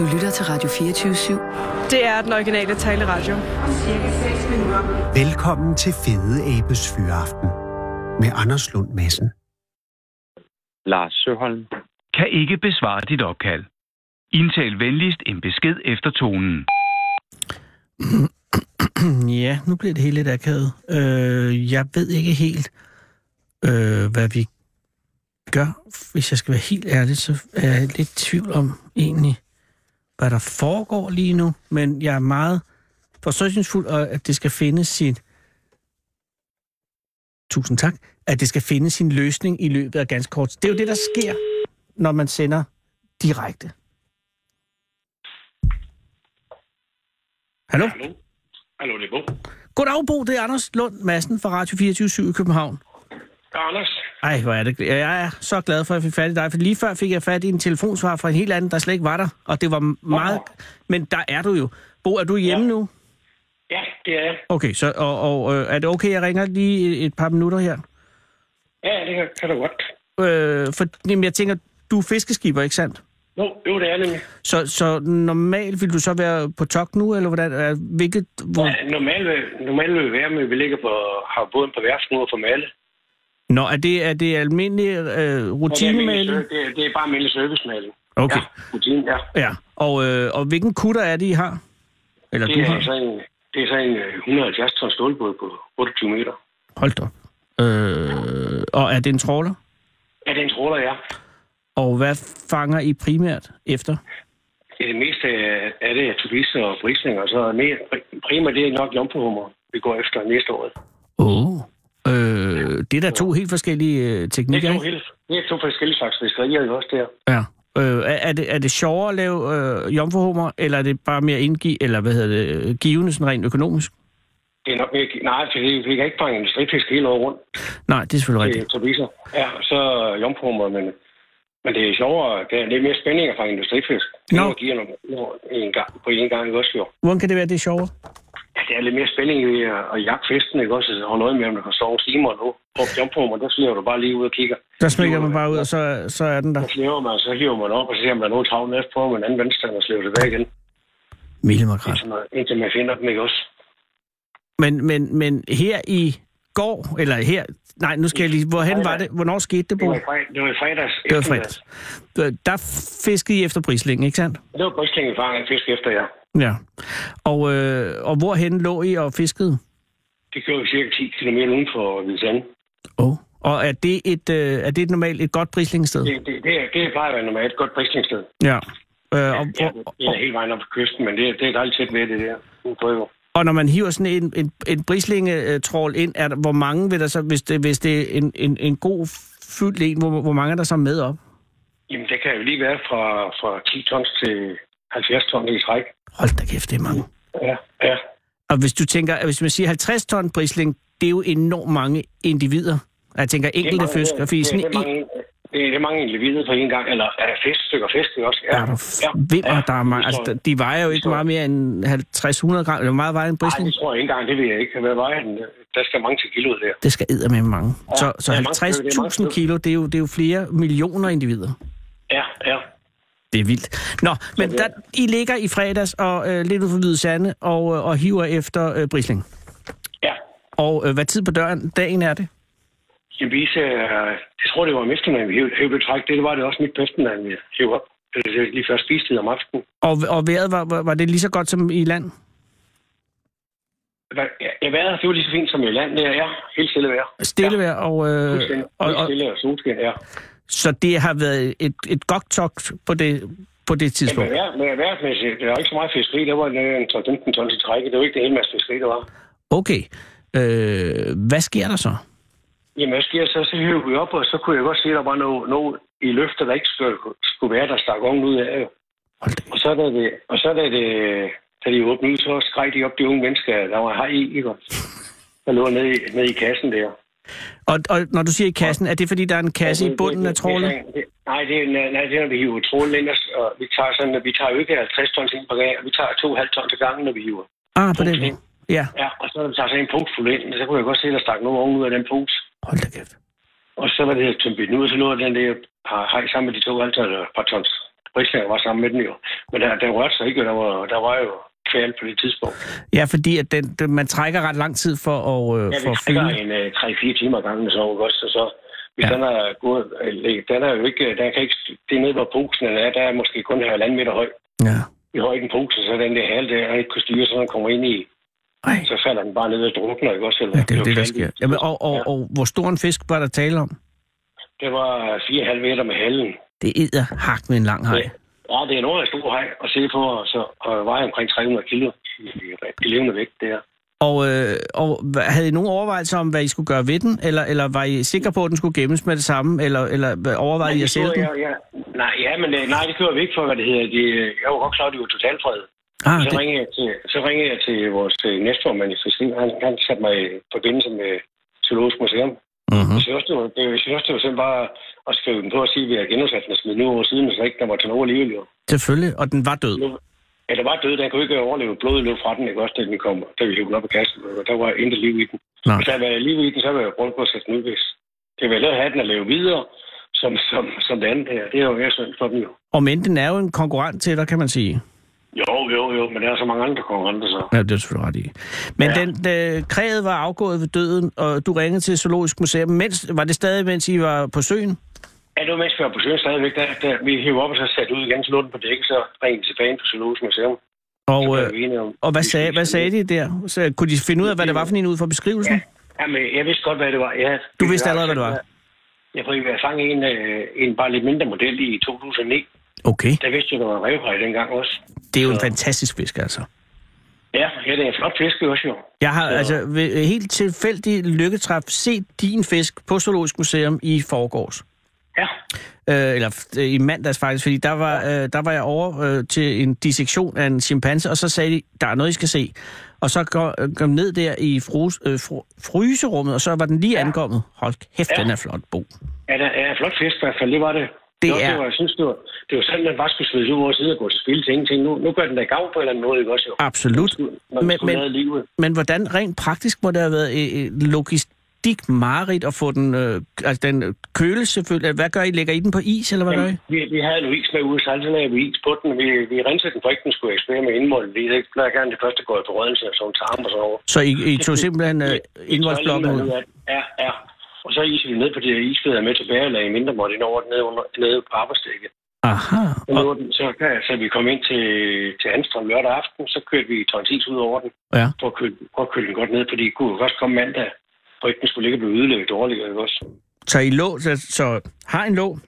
Du lytter til Radio 24-7. Det er den originale taleradio. Velkommen til Fede Abes Fyraften med Anders Lund Madsen. Lars Søholm. kan ikke besvare dit opkald. Indtal venligst en besked efter tonen. Ja, nu bliver det helt lidt akavet. Øh, jeg ved ikke helt, øh, hvad vi gør. Hvis jeg skal være helt ærlig, så er jeg lidt i tvivl om egentlig, hvad der foregår lige nu. Men jeg er meget forståelsesfuld, og at det skal finde sin... Tusind tak. At det skal finde sin løsning i løbet af ganske kort. Det er jo det, der sker, når man sender direkte. Hallo? Hallo, det er Bo. Goddag, Bo. Det er Anders Lund Madsen fra Radio 24 i København. Ja, Anders. Ej, hvor er det... Jeg er så glad for, at jeg fik fat i dig, for lige før fik jeg fat i en telefonsvar fra en helt anden, der slet ikke var der. Og det var meget... Men der er du jo. Bo, er du hjemme Ja. nu? Ja, det er jeg. Okay, så og, og, øh, er det okay, jeg ringer lige et, et par minutter her? Ja, det kan, kan du godt. Øh, for jamen, jeg tænker, du er fiskeskiber, ikke sandt? Jo, jo, det er nemlig. Så, så normalt vil du så være på togt nu, eller hvordan? Er, hvilket, hvor... Ja, normalt, vil- normalt vil vi være med, vi ligger på, har båden på værften ude for Malle. Nå, er det, er det almindelig øh, Ja, det, er rutinemæling? det, er- det er bare almindelig servicemaling. Okay. Ja, rutine, ja. Ja, og, øh, og hvilken kutter er det, I har? Eller Det du er har? så en, det er så en øh, 170 tons stålbåd på 28 meter. Hold da. Øh, og er det en trawler? Ja, det er en tråler, ja. Og hvad fanger I primært efter? Det, er det meste af, af det er turister og brislinger, og så er mere, primært det er nok jomfruhummer, vi går efter næste år. Det er da to helt forskellige øh, Det teknikker, er to, ikke? helt, det er to forskellige slags fiskerier jo også der. Ja. Øh, er, det, er det sjovere at lave øh, jomfruhummer, eller er det bare mere indgive, eller hvad hedder det, øh, givende sådan rent økonomisk? Det er nok mere... Nej, for det, vi kan ikke fange industrifisk hele året rundt. Nej, det er selvfølgelig Det rigtigt. er turister. Ja, så jomfruhummer, men, men det er sjovere. Det er lidt mere spænding at fange industrifisk. Det Nå. er giver nogle, en gang, på en gang, ikke også jo. Hvordan kan det være, det er sjovere? Ja, det er lidt mere spænding i at, at jagte festen, ikke også? Og noget med, om der kan en timer nu. På jomfruhummer, der slæver du bare lige ud og kigger. Der smækker man bare ud, og så, så er den der. Så slæver man, så hiver man op, og så ser man, der er nogen travlt næste på, med en anden venstrehånd og slæver tilbage igen. Mille makrel. Indtil man, indtil man finder dem, ikke også? Men, men, men her i går, eller her... Nej, nu skal jeg lige... Hvorhen var det? Hvornår skete det, Det Bo? var i fredags. Det var i fredags. Det var fredags. Der fiskede I efter brisling, ikke sandt? Det var brystingen fanget fisk efter, ja. Ja. Og, øh, og hvorhen lå I og fiskede? Det kører cirka 10 km uden for Hvidesand. Oh. Og er det et, øh, er det et normalt et godt brislingsted? Det, det, det, er, det plejer at være normalt et godt bristningssted. Ja. Øh, og, Ja, og, det er hele vejen op på kysten, men det, er- det er dejligt tæt ved det der. Nu prøver jeg. Og når man hiver sådan en, en, en brislingetrål ind, er der, hvor mange vil der så, hvis det, hvis det er en, en, en god fyldt en, hvor, hvor mange er der så med op? Jamen, det kan jo lige være fra, fra 10 tons til 70 ton i træk. Hold da kæft, det er mange. Ja, ja. Og hvis du tænker, hvis man siger 50 ton brisling, det er jo enormt mange individer. Jeg tænker enkelte fisk, og fordi det, sådan en, det, er, det er mange individer på en gang, eller er fisk, stykker fisk også. Ja, der vimmer, der er mange. Altså, de vejer jo ikke meget mere end 50-100 gram. Hvor meget vejer en Nej, brisling? det tror jeg ikke engang, det ved jeg ikke. Hvad vejer den? Der skal mange til kilo der. Det skal æde med mange. Så, så er er mange 50.000 stykker. kilo, det er, jo, det er jo flere millioner individer. Ja, ja. Det er vildt. Nå, men der, I ligger i fredags og øh, lidt ud for Hvide Sande og, øh, og hiver efter øh, brisling. Ja. Og øh, hvad tid på døren, dagen er det? Jeg viser, jeg tror, det var om eftermiddagen, vi hævde, hævde træk. Det var det også midt på eftermiddagen, vi hævde op. Det er lige før spistid om aftenen. Og, og vejret, var, var, det lige så godt som i land? Ja, ja, vejret, det var lige så fint som i land. Det er ja, helt stille vejr. Stille vejr, og, øh, og, og, stille og solskin, ja. så det har været et, et godt togt på det, på det Men tidspunkt. vejr- med vejrmæssigt, der var ikke så meget fiskeri. Der var en 15 tons i træk. Det var ikke det hele masse fiskeri, der var. Okay. Øh, hvad sker der så? Jamen, hvad sker så? Så hører vi op, og så kunne jeg godt se, at der var noget, noget i løfter, der ikke skulle, skulle være, der stak ungen ud af. Og så da det, og så da det, da de åbnede ud, så skreg de op, de unge mennesker, der var hej i, ikke? Der lå nede i, nede i kassen der. Og, og når du siger i kassen, er det fordi, der er en kasse Ja, i bunden af det- trålen? det- det- Nej, det er, nej, det er, når vi hiver trålen ind, og- vi tager, sådan, at vi tager jo ikke 50 tons ind på gang, vi tager 2,5 tons til gangen, når vi hiver. Ah, på den måde. Ja, Ja, og så tager sådan en punkt fuld ind, så kunne jeg godt se, at der stak nogle unge ud af den pose. hold da kæft. Og så var det tømt ud, og så lå den der par hej sammen med de to altså et par tons Rigslænger var sammen med den jo. Men der, der rørte sig ikke, der var, der var jo kval på det tidspunkt. Ja, fordi at den, den, man trækker ret lang tid for at, øh, Ja, for at trækker fylde. en uh, 3-4 timer gangen så også, og så hvis Ja. ja. den er gået, øh, den er jo ikke, der kan ikke, det er nede, hvor posen er, der er måske kun halvanden meter høj. Ja. I højden posen, så den der hal, der ikke kunne styre, så den kommer ind i, Ej, så falder den bare ned og drukner, ikke også? Eller, ja, det er jo det, der sker. Jamen, og, og, Ja. og hvor stor en fisk var der tale om? Det var 4,5 meter med halen. Det æder hak med en lang haj. Ja, det er en stor hej at se på, og, så, og vejer omkring 300 kilo i, levende vægt der. Og, øh, og havde I nogen overvejelser om, hvad I skulle gøre ved den? Eller, eller var I sikre på, at den skulle gemmes med det samme? Eller, eller overvejede I at sælge den? Ja, ja. Nej, ja, men øh, nej, det gjorde vi ikke for, hvad det hedder. Det, jeg var godt klar, at det var totalfred. Ah, Så det, ringede jeg til, så ringede jeg til vores øh, næstformand i fiskeri. Han, han satte mig i forbindelse med Zoologisk Museum. mm-hmm. Jeg synes det var, jeg synes det var simpelthen bare at skrive den på og sige, at vi har genudsat den og smidt nu år siden, så ikke der var til noget alligevel jo. Selvfølgelig, og den var død. Nu, ja, der var død, den kunne ikke overleve. Blodet løb fra den, ikke også, da den kom, da vi hævde den op i kassen. Og der var intet liv i den. Nej. Hvis der havde været liv i den, så ville jeg prøve på at sætte den ud, hvis det ville have have den at leve videre, som, som, som det andet her. Det er jo mere synd for dem jo. Og men den er jo en konkurrent til dig, kan man sige. Jo, jo, jo, men der er så mange andre konkurrenter, så. Ja, det er selvfølgelig ret i. Men ja. Den, øh, kræget var afgået ved døden, og du ringede til Zoologisk Museum. Mens, var det stadig, mens I var på søen? Ja, det var mens vi var på søen stadigvæk. Der, der, vi hævde op og så satte ud igen, så lå den på dækket, så ringede tilbage på Zoologisk Museum. Og, øh, om- og hvad, sagde, hvad sagde de der? Så, kunne de finde ud af, hvad det var for en ud fra beskrivelsen? Ja, jamen, jeg vidste godt, hvad det var. Ja, Du vidste allerede, hvad det var? Jeg prøvede at fange en, øh, en bare lidt mindre model i 2009. Okay. Der vidste jeg, der var en revhej dengang også. Det er jo en Så- fantastisk fisk, altså. Ja, ja, det er en flot fisk også jo. Jeg har Så- altså ved helt tilfældig lykketræf set din fisk på Zoologisk Museum i forgårs. Ja, Øh, eller øh, i mandags faktisk, fordi der var, øh, der var jeg over øh, til en dissektion af en chimpanse, og så sagde de, der er noget, I skal se. Og så går, øh, kom ned der i frus, øh, fru, fryserummet, og så var den lige Ja. ankommet. Hold kæft, Ja. den er flot, Bo. ja, der er en flot fisk i hvert fald. Det var det. Det var, er- Det var, jeg synes, det var, det var sådan, den bare skulle smides ud over side og gå til spil til ingenting. Nu, nu gør den da gang på en eller anden måde, ikke også jo? Absolut. Når Men, skulle men, livet. men hvordan rent praktisk må det have været øh, øh, logistik mareridt at få den, øh, altså den øh, køles selvfølgelig. Hvad gør I? Lægger I den på is, eller hvad gør I? Jamen, vi, vi havde nu is med ude, så altid lagde vi is på den. Vi, vi rensede den for ikke, den skulle eksplodere med indmålet. Vi ikke plejer gerne det første går i forrødelse og sådan tarm og så over. Så I, I tog simpelthen øh, indvoldsblokken ud? Ja, ja. Og så iser vi ned på de her isfæder med tilbage og lagde mindre måtte ind over nede, under, nede på arbejdsdækket. Aha. Og Og, den, så, ja, så vi kom ind til, til Anstrøm lørdag aften, så kørte vi transis ud over den, ja. for at køle, for at køle den godt ned, fordi det kunne først komme mandag, og ikke den skulle ligge og blive ødelagt dårligere, ikke også? Så I lå, så, så har en lå?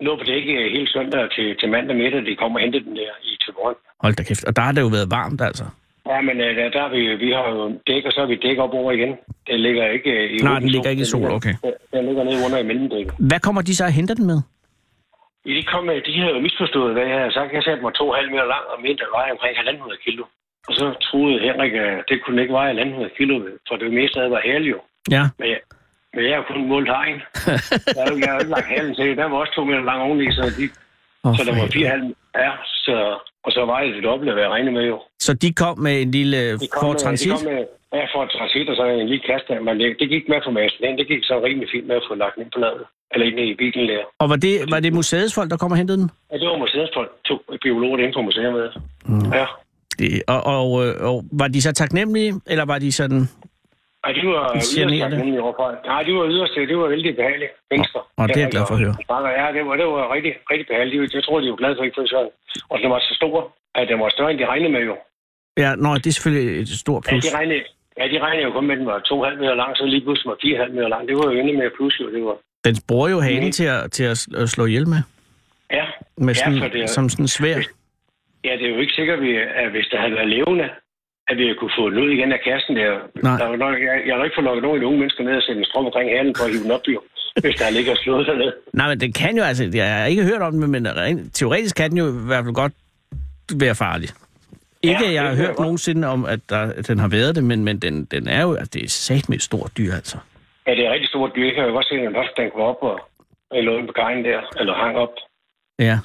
Lå på dække hele søndag til, til mandag middag, de kom og hentede den der i Tøborg. Hold da kæft. Og der har det jo været varmt, altså. Ja, men øh, der, der er vi, vi har jo dæk, og så har vi dæk op over igen. Den ligger ikke øh, i Nej, den ligger ikke i sol, okay. Den ligger nede under i mellemdækket. Hvad kommer de så at hente den med? Ja, de, kom, med- de havde jo misforstået, hvad jeg havde sagt. Jeg den var to halv meter lang, og mente, at den omkring 1.500 kilo. Og så troede Henrik, at det kunne ikke veje 1.500 kilo, for det meste af det var hale jo. Ja. Men, jeg- men jeg har kun målt hegn. jeg har jo ikke lagt halen til. Der var også to meter lang oveni, så, de, Oh, så der var 4,5. Ja, så, og så var det det dobbelte, hvad jeg regnede med jo. Så de kom med en lille De kom, Ford med, de Transit? kom med, ja, for transit, og så en lille kasse der. Men det, gik med for massen. Det gik så rimelig fint med at få lagt ind på ladet. Eller ind i bilen der. Og var det, var det museets folk, der kom og hentede den? Ja, det var museets folk. To biologer inde på museet med. Mm. Ja. Det, og, og, øh, og var de så taknemmelige, eller var de sådan... Ej, de var yderst overfor. Nej, de var yderst, det var vældig behagelige mennesker. Og det er jeg glad for at høre. Ja, det var, det var rigtig, rigtig behageligt. Jeg tror, de var glade for ikke for sådan. Og den var så stor, at den var større, end de regnede med jo. Ja, nå, det er selvfølgelig et stort Ja, plus. de regnede, ja, de regnede jo kun med, at den var 2,5 meter lang, så lige pludselig var 4,5 meter lang. Det var jo endnu mere plus, jo. Det var, Den bruger jo hanen Mhm. til at, til at, at slå ihjel med. ja, med Ja, sådan, for det er- som sådan svær. ja, det er jo ikke sikkert, at at hvis der havde været levende, at vi kunne få den ud igen af kassen der. Nej. der var nok, jeg, jeg har nok fået lukket de unge mennesker ned og sætte en strøm omkring halen for at hive den op, jo, hvis der ligger slået dernede. Nej, men den kan jo altså... Jeg har ikke hørt om den, men rent, teoretisk kan den jo i hvert fald godt være farlig. Ikke, Ja, jeg det har hørt nogensinde om, at, der, at den har været det, men, men den, den er jo... Altså, det er sat med et stort dyr, altså. Ja, det er rigtig stort dyr. Jeg kan jo godt se, at den først den op og, og lå på kajen der, eller hang op. Ja.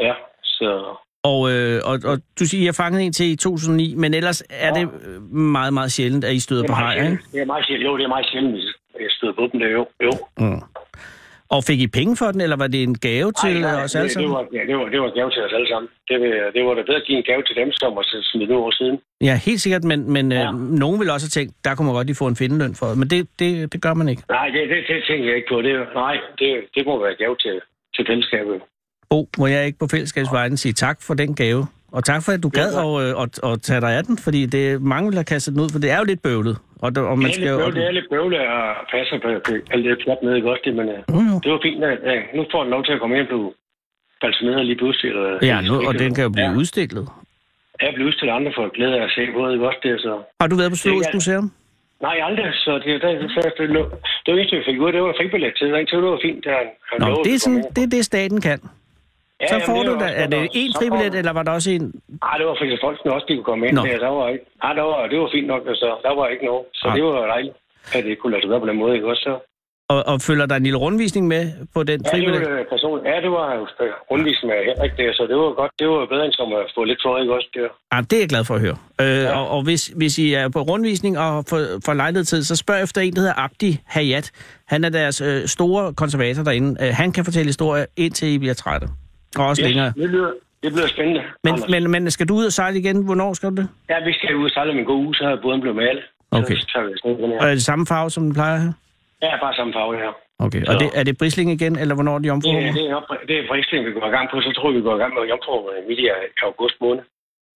Ja, så... Og, øh, og, og du siger, at I har fanget en til i 2009, men ellers er Ja. det øh, meget, meget sjældent, at I støder Det på er, hej, ikke? det er meget sjældent. Jo, det er meget sjældent, hvis jeg støder på dem der. Jo, jo. Mm. Og fik I penge for den, eller var det en gave til Ej, nej, os alle det, det, sammen? var, ja, det, var, det var en gave til os alle sammen. Det, det var da bedre at give en gave til dem, som var smidt år siden. Ja, helt sikkert, men, men ja. Ja. øh, nogen vil også have tænkt, der kunne man godt lige få en findeløn for det. Men det, det, det gør man ikke. Nej, det, det, det tænker jeg ikke på. Det, nej, det, det må være gave til, til fællesskabet. Bo, må jeg ikke på fællesskabsvejen sige tak for den gave? Og tak for, at du gad tak. at, øh, at, at tage dig af den, fordi det, mange vil have kastet den ud, for det er jo lidt bøvlet. Og, det, og man Det er, skal, lidt jo- det er lidt bøvle at passe på alt det plat med, ikke også? Det, men, øh, Mm, jo. det var fint, at ja, nu får den lov til at komme ind og blive balsameret lige pludselig. Eller, Ja, nu, og den kan jo blive ja. udstillet. Jeg bliver udstillet andre for glæde af at se både, ikke også? Det, er så. Har du været på Zoologisk Museum? Nej, aldrig. Så det, det, det, det, det, det, det. Det det var fint. Det, det er, det er det, staten kan. Ja, Så jamen, får det du var da, også er det godt, og en så fribillet, får- eller var der også en? Nej, det var fordi folkene også, de kunne komme ind. Nå. Der, der var ikke, nej, der var, det var fint nok. Altså, der var ikke noget. Så Ah. det var dejligt, at det kunne lade sig gøre på den måde. Ikke også? Så, Og, og følger der en lille rundvisning med på den ja, det fribillet? var det personligt. Ja, det var jo øh, rundvist med Henrik der, så det var godt. Det var bedre end som at få lidt for, ikke også? Der. Ja, det er jeg glad for at høre. Øh, ja. Og, og hvis, hvis I er på rundvisning og får, får lejlighed til, så spørg efter en, der hedder Abdi Hayat. Han er deres øh, store konservator derinde. Øh, han kan fortælle historier, indtil I bliver trætte. Og også yes. længere. det, bliver, det bliver spændende. Men, Anders. men, men skal du ud og sejle igen? Hvornår skal du det? Ja, vi skal ud og sejle med en god uge, så er båden blevet malet. Okay. Så vi den Og her. er det samme farve, som den plejer at have? Ja, bare samme farve her. Okay. Og Så- det, er det brisling igen, eller hvornår er de Det, omformer? det, er, det er fristing, vi går i gang på. Så tror jeg, vi går i gang med jomfru midt i august måned.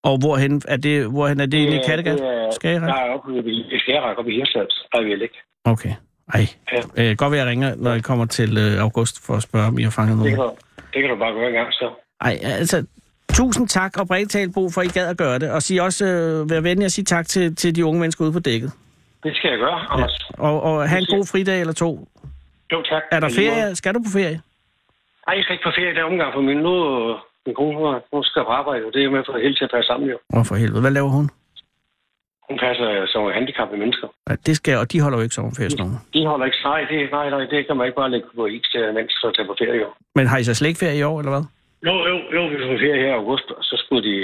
Og hvorhen er det, hvorhen er det inde i Kattegat? Det er-? Der er oppe i Skagerrak, oppe i Hirtshals. Der er vi ikke. Okay. Ej. Ja. Øh, godt være, jeg ringer, når I kommer til øh, august, for at spørge, om I har fanget Det noget. du, det kan du bare gøre en gang, så. Ej, altså, tusind tak og bredt talt, Bo, for I gad at gøre det. Og sig også, øh, vær venlig at sige tak til, til de unge mennesker ude på dækket. Det skal jeg gøre, Anders. Og, og have en god fridag eller to. Jo, tak. Er der ferie? Skal du på ferie? Nej, jeg skal ikke på ferie i den omgang, for min nu, min kone, er- hun skal på arbejde, og det er med for hele til at passe sammen, jo. Åh, for helvede. Hvad laver hun? Hun passer som handicappede mennesker. Ja, det skal, og de holder jo ikke sommerferie, sådan nogen. De holder ikke nej, det, nej, nej, det kan man ikke bare lægge på is mens så tage på ferie, jo. Men har I så slet ikke ferie i år, eller hvad? Jo, jo, jo, vi får ferie her i august, og så skulle de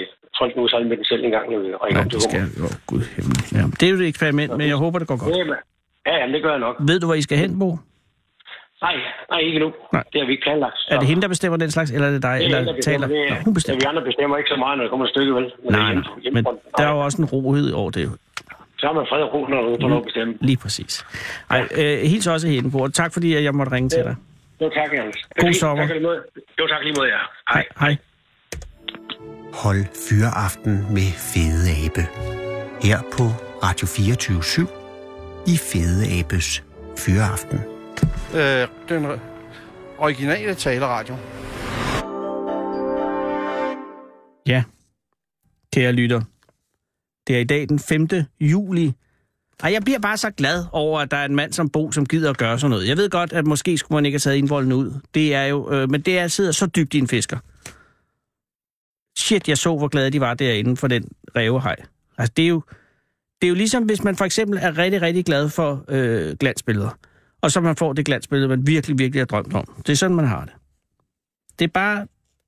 folk nu sejle med den selv en gang, når vi ringer til det skal jo. Gud himmel. Ja. Det er jo et eksperiment, men jeg håber, det går godt. Ja, men- Ja, jamen, det gør jeg nok. Ved du, hvor I skal hen, Bo? Nej, nej, ikke nu. Nej. Det har vi ikke planlagt. så- Er det hende, der bestemmer den slags, eller er det dig, Det er eller hende, der taler? Det, Nå, hun ja, bestemmer. vi andre bestemmer ikke så meget, når det kommer et stykke, vel? Men er Nej, hjemme- nej, men der er Nej, jo også en rohed over det. Så har man fred og ro, når du får lov at bestemme. Lige præcis. Ej, øh, hils også hende på. Tak fordi jeg måtte ringe til dig. Jo, tak, Jens. God sommer. Tak. Jo, tak lige måde, ja. Hej. Hej. Hold fyreaften med Fede Abe. Her på Radio 24 i Fede Abes Fyreaften øh, den originale taleradio. Ja, kære lytter. Det er i dag den 5. juli. Og jeg bliver bare så glad over, at der er en mand som Bo, som gider at gøre sådan noget. Jeg ved godt, at måske skulle man ikke have taget indvolden ud. Det er jo, øh, men det er sidder så dybt i en fisker. Shit, jeg så, hvor glade de var derinde for den rævehej. Altså, det er jo, det er jo ligesom, hvis man for eksempel er rigtig, rigtig glad for øh, glansbilleder. Og så man får det glansbillede, man virkelig, virkelig har drømt om. Det er sådan, man har det. Det er bare,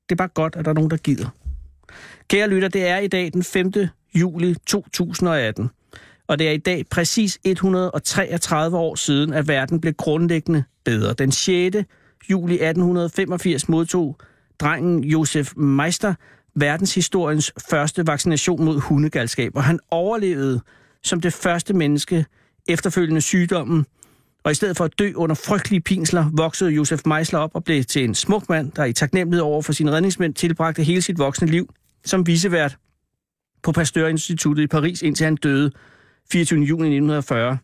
det er bare godt, at der er nogen, der gider. Kære lytter, det er i dag den 5. juli 2018. Og det er i dag præcis 133 år siden, at verden blev grundlæggende bedre. Den 6. juli 1885 modtog drengen Josef Meister verdenshistoriens første vaccination mod hundegalskab, og han overlevede som det første menneske efterfølgende sygdommen. Og i stedet for at dø under frygtelige pinsler, voksede Josef Meisler op og blev til en smuk mand, der i taknemmelighed over for sine redningsmænd tilbragte hele sit voksne liv som visevært på Pasteurinstituttet i Paris, indtil han døde 24. juni 1940,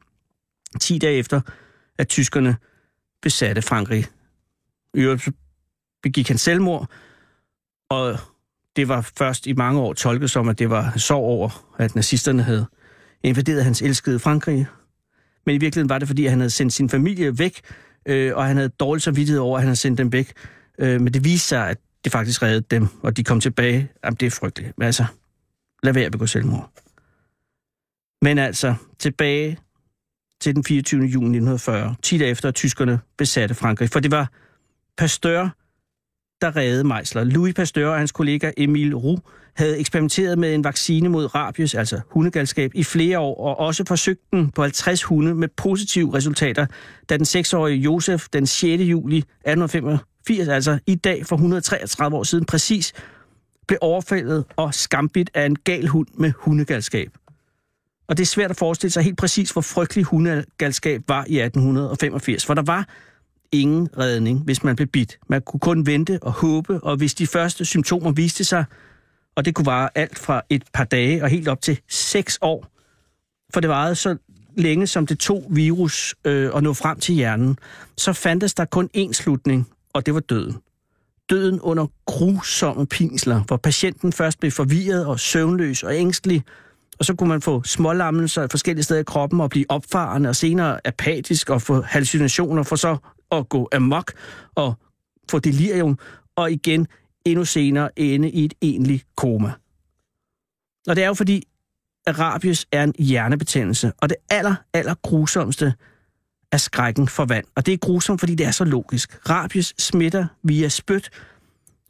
10 dage efter, at tyskerne besatte Frankrig. I øvrigt begik han selvmord, og det var først i mange år tolket som, at det var sorg over, at nazisterne havde invaderet hans elskede Frankrig. Men i virkeligheden var det, fordi han havde sendt sin familie væk, øh, og han havde dårlig samvittighed over, at han havde sendt dem væk. Øh, men det viste sig, at det faktisk reddede dem, og de kom tilbage. Jamen, det er frygteligt. Men altså, lad være at begå selvmord. Men altså, tilbage til den 24. juni 1940, 10 dage efter, at tyskerne besatte Frankrig. For det var Pasteur, der reddede Meisler. Louis Pasteur og hans kollega Emil Roux havde eksperimenteret med en vaccine mod rabies, altså hundegalskab, i flere år, og også forsøgt den på 50 hunde med positive resultater, da den 6-årige Josef den 6. juli 1885, altså i dag for 133 år siden præcis, blev overfaldet og skambit af en gal hund med hundegalskab. Og det er svært at forestille sig helt præcis, hvor frygtelig hundegalskab var i 1885, for der var ingen redning, hvis man blev bidt. Man kunne kun vente og håbe, og hvis de første symptomer viste sig, og det kunne vare alt fra et par dage og helt op til seks år, for det varede så længe, som det tog virus øh, at nå frem til hjernen, så fandtes der kun én slutning, og det var døden. Døden under grusomme pinsler, hvor patienten først blev forvirret og søvnløs og ængstelig, og så kunne man få smålammelser forskellige steder i kroppen og blive opfarende og senere apatisk og få hallucinationer for så at gå amok og få delirium. Og igen endnu senere ende i et egentligt koma. Og det er jo fordi, at rabies er en hjernebetændelse, og det aller, aller grusomste er skrækken for vand. Og det er grusomt, fordi det er så logisk. Rabies smitter via spyt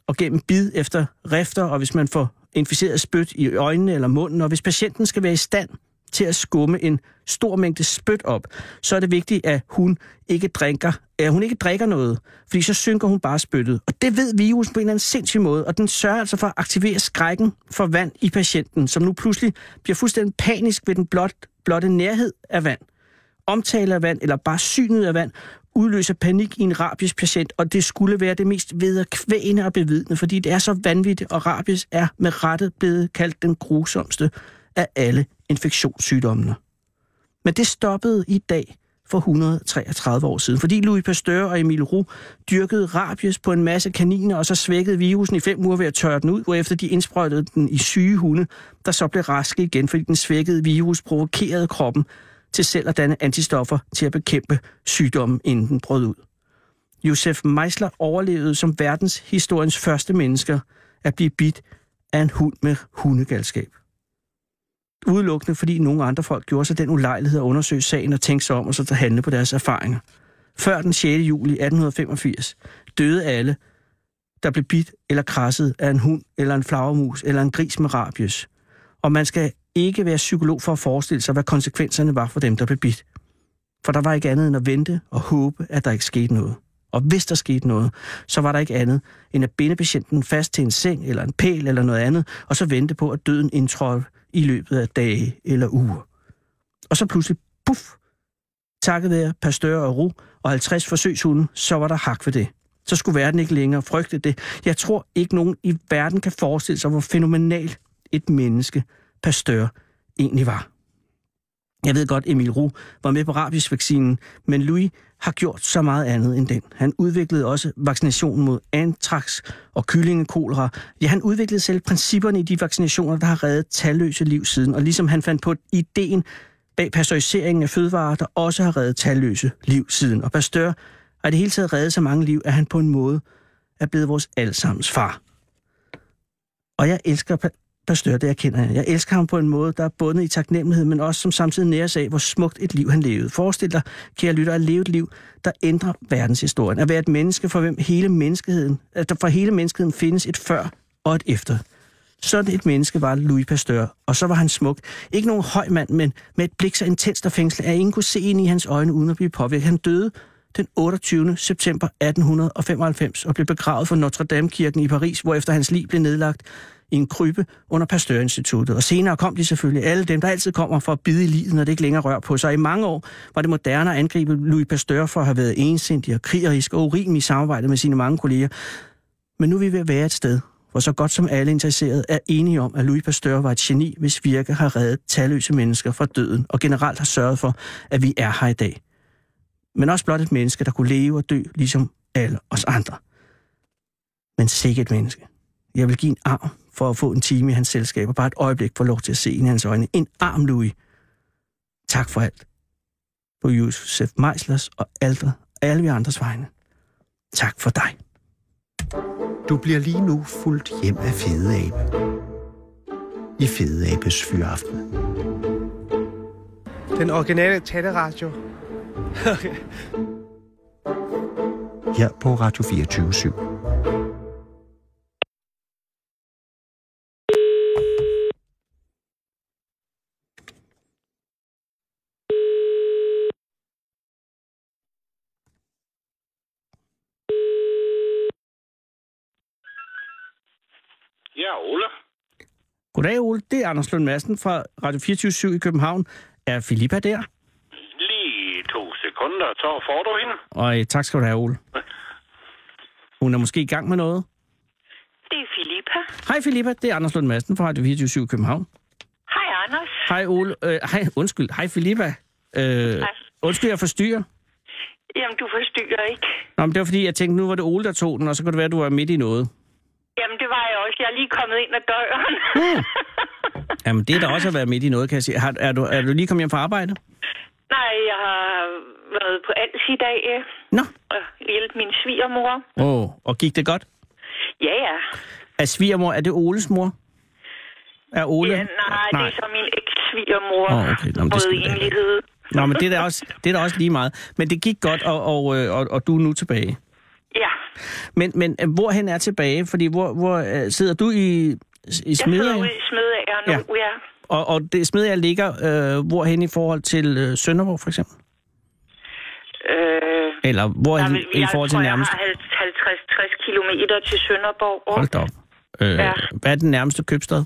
og gennem bid efter rifter, og hvis man får inficeret spyt i øjnene eller munden, og hvis patienten skal være i stand til at skumme en stor mængde spyt op, så er det vigtigt, at hun ikke drikker, at hun ikke drikker noget, fordi så synker hun bare spyttet. Og det ved virusen på en eller anden sindssyg måde, og den sørger altså for at aktivere skrækken for vand i patienten, som nu pludselig bliver fuldstændig panisk ved den blot, blotte nærhed af vand. Omtale af vand, eller bare synet af vand, udløser panik i en rabies patient, og det skulle være det mest vederkvægende og bevidende, fordi det er så vanvittigt, og rabies er med rette blevet kaldt den grusomste af alle infektionssygdommene. Men det stoppede i dag for 133 år siden, fordi Louis Pasteur og Emile Roux dyrkede rabies på en masse kaniner, og så svækkede virusen i fem uger ved at tørre den ud, hvorefter de indsprøjtede den i syge hunde, der så blev raske igen, fordi den svækkede virus provokerede kroppen til selv at danne antistoffer til at bekæmpe sygdommen, inden den brød ud. Josef Meisler overlevede som verdenshistoriens første mennesker at blive bidt af en hund med hundegalskab udelukkende fordi nogle andre folk gjorde sig den ulejlighed at undersøge sagen og tænke sig om og så handle på deres erfaringer. Før den 6. juli 1885 døde alle, der blev bidt eller krasset af en hund eller en flagermus eller en gris med rabies. Og man skal ikke være psykolog for at forestille sig, hvad konsekvenserne var for dem, der blev bidt. For der var ikke andet end at vente og håbe, at der ikke skete noget. Og hvis der skete noget, så var der ikke andet end at binde patienten fast til en seng eller en pæl eller noget andet, og så vente på, at døden indtrådte i løbet af dage eller uger. Og så pludselig, puff, takket være Pasteur og Ro og 50 forsøgshunde, så var der hak ved det. Så skulle verden ikke længere frygte det. Jeg tror ikke nogen i verden kan forestille sig, hvor fænomenal et menneske Pasteur egentlig var. Jeg ved godt, Emil Roux var med på rabiesvaccinen, men Louis har gjort så meget andet end den. Han udviklede også vaccinationen mod anthrax og kyllingekolera. Ja, han udviklede selv principperne i de vaccinationer, der har reddet talløse liv siden. Og ligesom han fandt på ideen bag pasteuriseringen af fødevarer, der også har reddet talløse liv siden. Og Pasteur har i det hele taget reddet så mange liv, at han på en måde er blevet vores allesammens far. Og jeg elsker Pasteur, det jeg kender jeg. Jeg elsker ham på en måde, der er bundet i taknemmelighed, men også som samtidig næres af, hvor smukt et liv han levede. Forestil dig, kære lytter, at leve et liv, der ændrer verdenshistorien. At være et menneske, for hvem hele menneskeheden, at der for hele menneskeheden findes et før og et efter. Sådan et menneske var Louis Pasteur, og så var han smuk. Ikke nogen høj mand, men med et blik så intenst og fængslet, at ingen kunne se ind i hans øjne uden at blive påvirket. Han døde den 28. september 1895 og blev begravet for Notre Dame-kirken i Paris, hvorefter hans liv blev nedlagt i en krybbe under Pasteur-instituttet. Og senere kom de selvfølgelig alle dem, der altid kommer for at bide i livet, når det ikke længere rør på sig. I mange år var det moderne at angribe Louis Pasteur for at have været ensindig og krigerisk og urimelig i samarbejde med sine mange kolleger. Men nu er vi ved at være et sted, hvor så godt som alle interesserede er enige om, at Louis Pasteur var et geni, hvis virke har reddet talløse mennesker fra døden, og generelt har sørget for, at vi er her i dag. Men også blot et menneske, der kunne leve og dø, ligesom alle os andre. Men sikkert et menneske. Jeg vil give en arm for at få en time i hans selskab, og bare et øjeblik få lov til at se ind i hans øjne. En arm, Louis. Tak for alt. På Josef Meislers og Aldre og alle vi andres vegne. Tak for dig. Du bliver lige nu fuldt hjem af Fede Abe. I Fede Abes Fyraften. Den originale taleradio. Her på Radio 24 /7. Ja, Ole. Goddag, Ole. Det er Anders Lund Madsen fra Radio 24 i København. Er Filippa der? Lige to sekunder, så får du hende. Og øh, tak skal du have, Ole. Hun er måske i gang med noget. Det er Filippa. Hej Filippa, det er Anders Lund Madsen fra Radio 24 i København. Hej, Anders. Hej Ole. Øh, hej, undskyld. Hej Filippa. Øh, Hej. undskyld, jeg forstyrrer. Jamen, du forstyrrer ikke. Nå, men det var fordi, jeg tænkte, nu var det Ole, der tog den, og så kunne det være, at du var midt i noget. Jamen, det var jeg også. Jeg er lige kommet ind ad døren. Jamen, det er da også at være midt i noget, kan jeg sige. Har, er, du, er du lige kommet hjem fra arbejde? Nej, jeg har været på Als i dag Nå. og hjælpe min svigermor. Åh, oh, og gik det godt? Ja, ja. Er svigermor, er det Oles mor? Er Ole? ja nej, nej, det er så min eks-svigermor. Åh, okay. Nå, det skal. Nå, men det er da også, det er da også lige meget. Men det gik godt, og, og, øh, og, og du er nu tilbage. Men, men øh, hvorhen er tilbage? Fordi hvor, hvor øh, sidder du i, i Jeg sidder ude i Smedager nu, ja. ja. Og, og det Smedager ligger øh, hvorhen i forhold til øh, Sønderborg, for eksempel? Øh, Eller hvorhen jeg, i forhold til tror, jeg har 50-60 kilometer til Sønderborg. Hold da op. Øh, Ja. Hvad er den nærmeste købstad?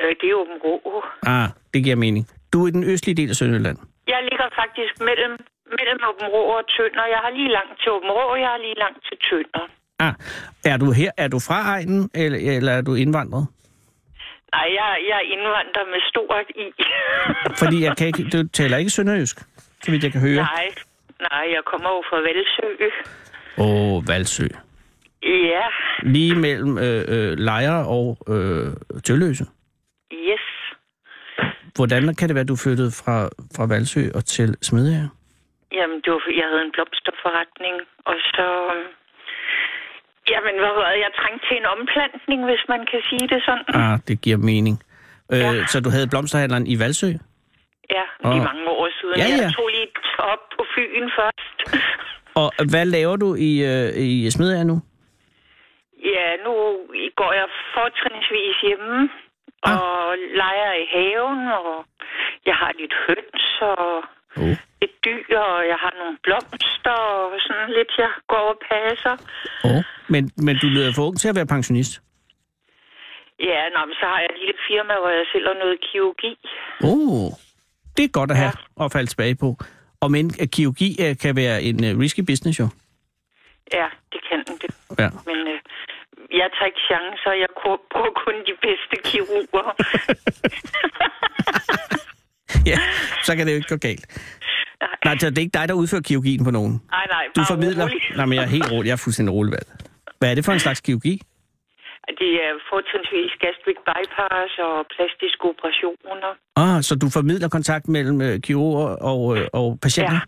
Øh, det er Åben Rå. Ah, det giver mening. Du er i den østlige del af Sønderjylland. Jeg ligger faktisk mellem, mellem Åben Rå og Tønder. Jeg har lige langt til Åben Rå, og jeg har lige langt til Tønder. Ah, er du her? Er du fra egnen, eller, eller er du indvandret? Nej, jeg, jeg er indvandrer med stort i. Fordi jeg kan ikke, du taler ikke sønderjysk, så vidt jeg kan høre. nej, nej, jeg kommer jo fra Valsø. Åh, oh, Valsø. Ja, Lige mellem øh, øh, Lejre og øh, Tølløse. yes. Hvordan kan det være, at du flyttede fra, fra Valsø og til Smedager? Jamen, det var, jeg havde en blomsterforretning, og så... øhm, Jamen, hvad det? jeg trængte til en omplantning, hvis man kan sige det sådan. Ah, det giver mening. Øh, Ja. Så du havde blomsterhandleren i Valsø? Ja, i Åh. mange år siden. Ja, ja. Jeg tog lige op på Fyn først. Og hvad laver du i, øh, i Smedager nu? Ja, nu går jeg fortrinsvis hjemme Ah. og leger i haven, og jeg har lidt høns og Oh. et dyr, og jeg har nogle blomster og sådan lidt, jeg går og passer. Oh. Men, men du lyder for ung til at være pensionist. Ja, nå, men så har jeg et lille firma, hvor jeg sælger noget kirurgi. Oh. Det er godt at have ja. at falde tilbage på. Og men at kirurgi øh, kan være en uh, risky business jo. Ja, det kan det. Ja. Men øh, jeg tager ikke chancer, jeg bruger kun de bedste kirurger. ja, så kan det jo ikke gå galt. Nej. Nej, så det er ikke dig, der udfører kirurgien på nogen. nej, nej, Du formidler... rolig. Nej, men jeg er helt rolig. Jeg er fuldstændig rolig. Hvad, hvad er det for en slags kirurgi? Det er fortrinsvis gastric bypass og plastiske operationer. Ah, så du formidler kontakt mellem øh, kirurger og, øh, og patienter?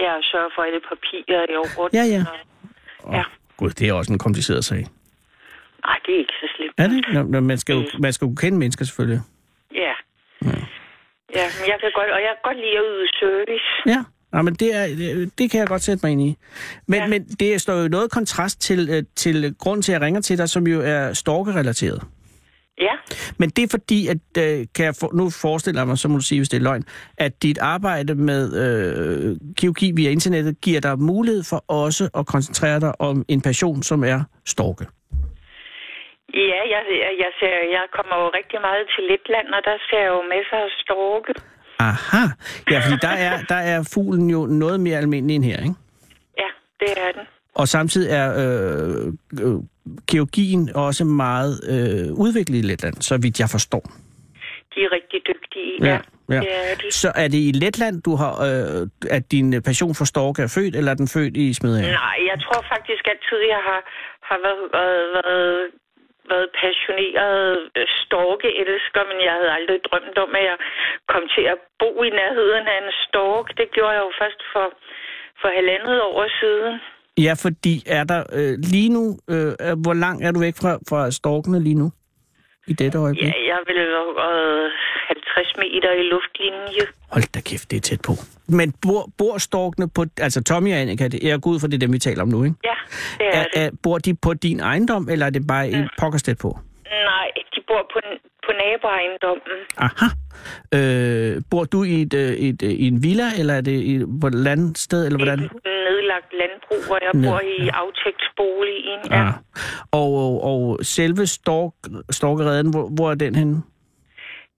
Ja. Jeg sørger for, alle papirer er i orden. Ja, ja. og- Ja. Gud, det er også en kompliceret sag. Nej, det er ikke så slemt. Er det? Nå, nå, man, skal jo, man skal jo kende mennesker selvfølgelig. Ja. Ja, men jeg kan godt, og jeg kan godt lide at yde service. Ja, ja men det, er, det, det kan jeg godt sætte mig ind i. Men, ja. Ja. men det står jo noget kontrast til, øh, til grund til, at jeg ringer til dig, som jo er storkerelateret. Ja, Men det er fordi, at øh, kan jeg for, nu forestiller mig, så må du sige, hvis det er løgn, at dit arbejde med øh, kirurgi via internettet giver dig mulighed for også at koncentrere dig om en passion, som er storke. Ja jeg, jeg, ser, jeg kommer jo rigtig meget til Letland, og der ser jeg jo masser af storke. Aha. Ja, fordi der er, der er fuglen jo noget mere almindelig end her, ikke? Ja, det er den. Og samtidig er øh, øh, også meget øh, udviklet i Letland, så vidt jeg forstår. De er rigtig dygtige. Ja, ja. de. Så er det i Letland, du har, øh, at din passion for storke er født, eller er den født i Smedager? Nej, jeg tror faktisk altid, jeg har, har været, været, været, været passioneret øh, storkeelsker, men jeg havde aldrig drømt om, at jeg kom til at bo i nærheden af en stork. Det gjorde jeg jo først for, for halvandet år siden. Ja, fordi er der øh, lige nu, øh, øh hvor lang er du væk fra, fra storkene lige nu? I dette øjeblik? Ja, jeg ville være 50 meter i luftlinje. Hold da kæft, det er tæt på. Men bor, bor storkene på, altså Tommy og Annika, det- jeg går ud fra det er dem, vi taler om nu, ikke? Ja, det er, Er, det. er, bor de på din ejendom, eller er det bare ja. et pokkersted på? Nej, bor på, på naboejendommen. Aha. Øh, bor du i, et, øh, et, øh, i en villa, eller er det i, på et landsted, eller hvordan? Et nedlagt landbrug, hvor jeg Nå, bor i aftægtsboligen. Ja. Ah. Og, og, og selve stork, storkereden, hvor, hvor er den henne?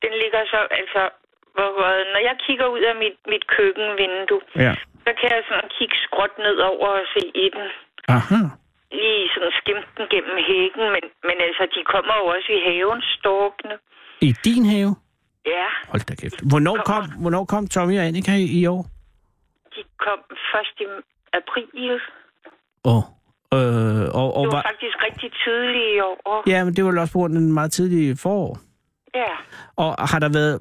Den ligger så, altså, hvor, hvor, når jeg kigger ud af mit, mit køkkenvindue, Ja. så kan jeg sådan kigge skråt ned over og se i den. Aha. Lige sådan skimte den gennem hækken, men, men altså, de kommer jo også i haven, storkene. I din have? Ja, Hold da kæft. Hvornår kom, hvornår kom Tommy og Annika i, i år? de kom først i april. Åh. Øh, og, og Det var var, faktisk rigtig tidligt i år. ja, men det var også på grund af den meget tidlige forår. Ja, Og har der været...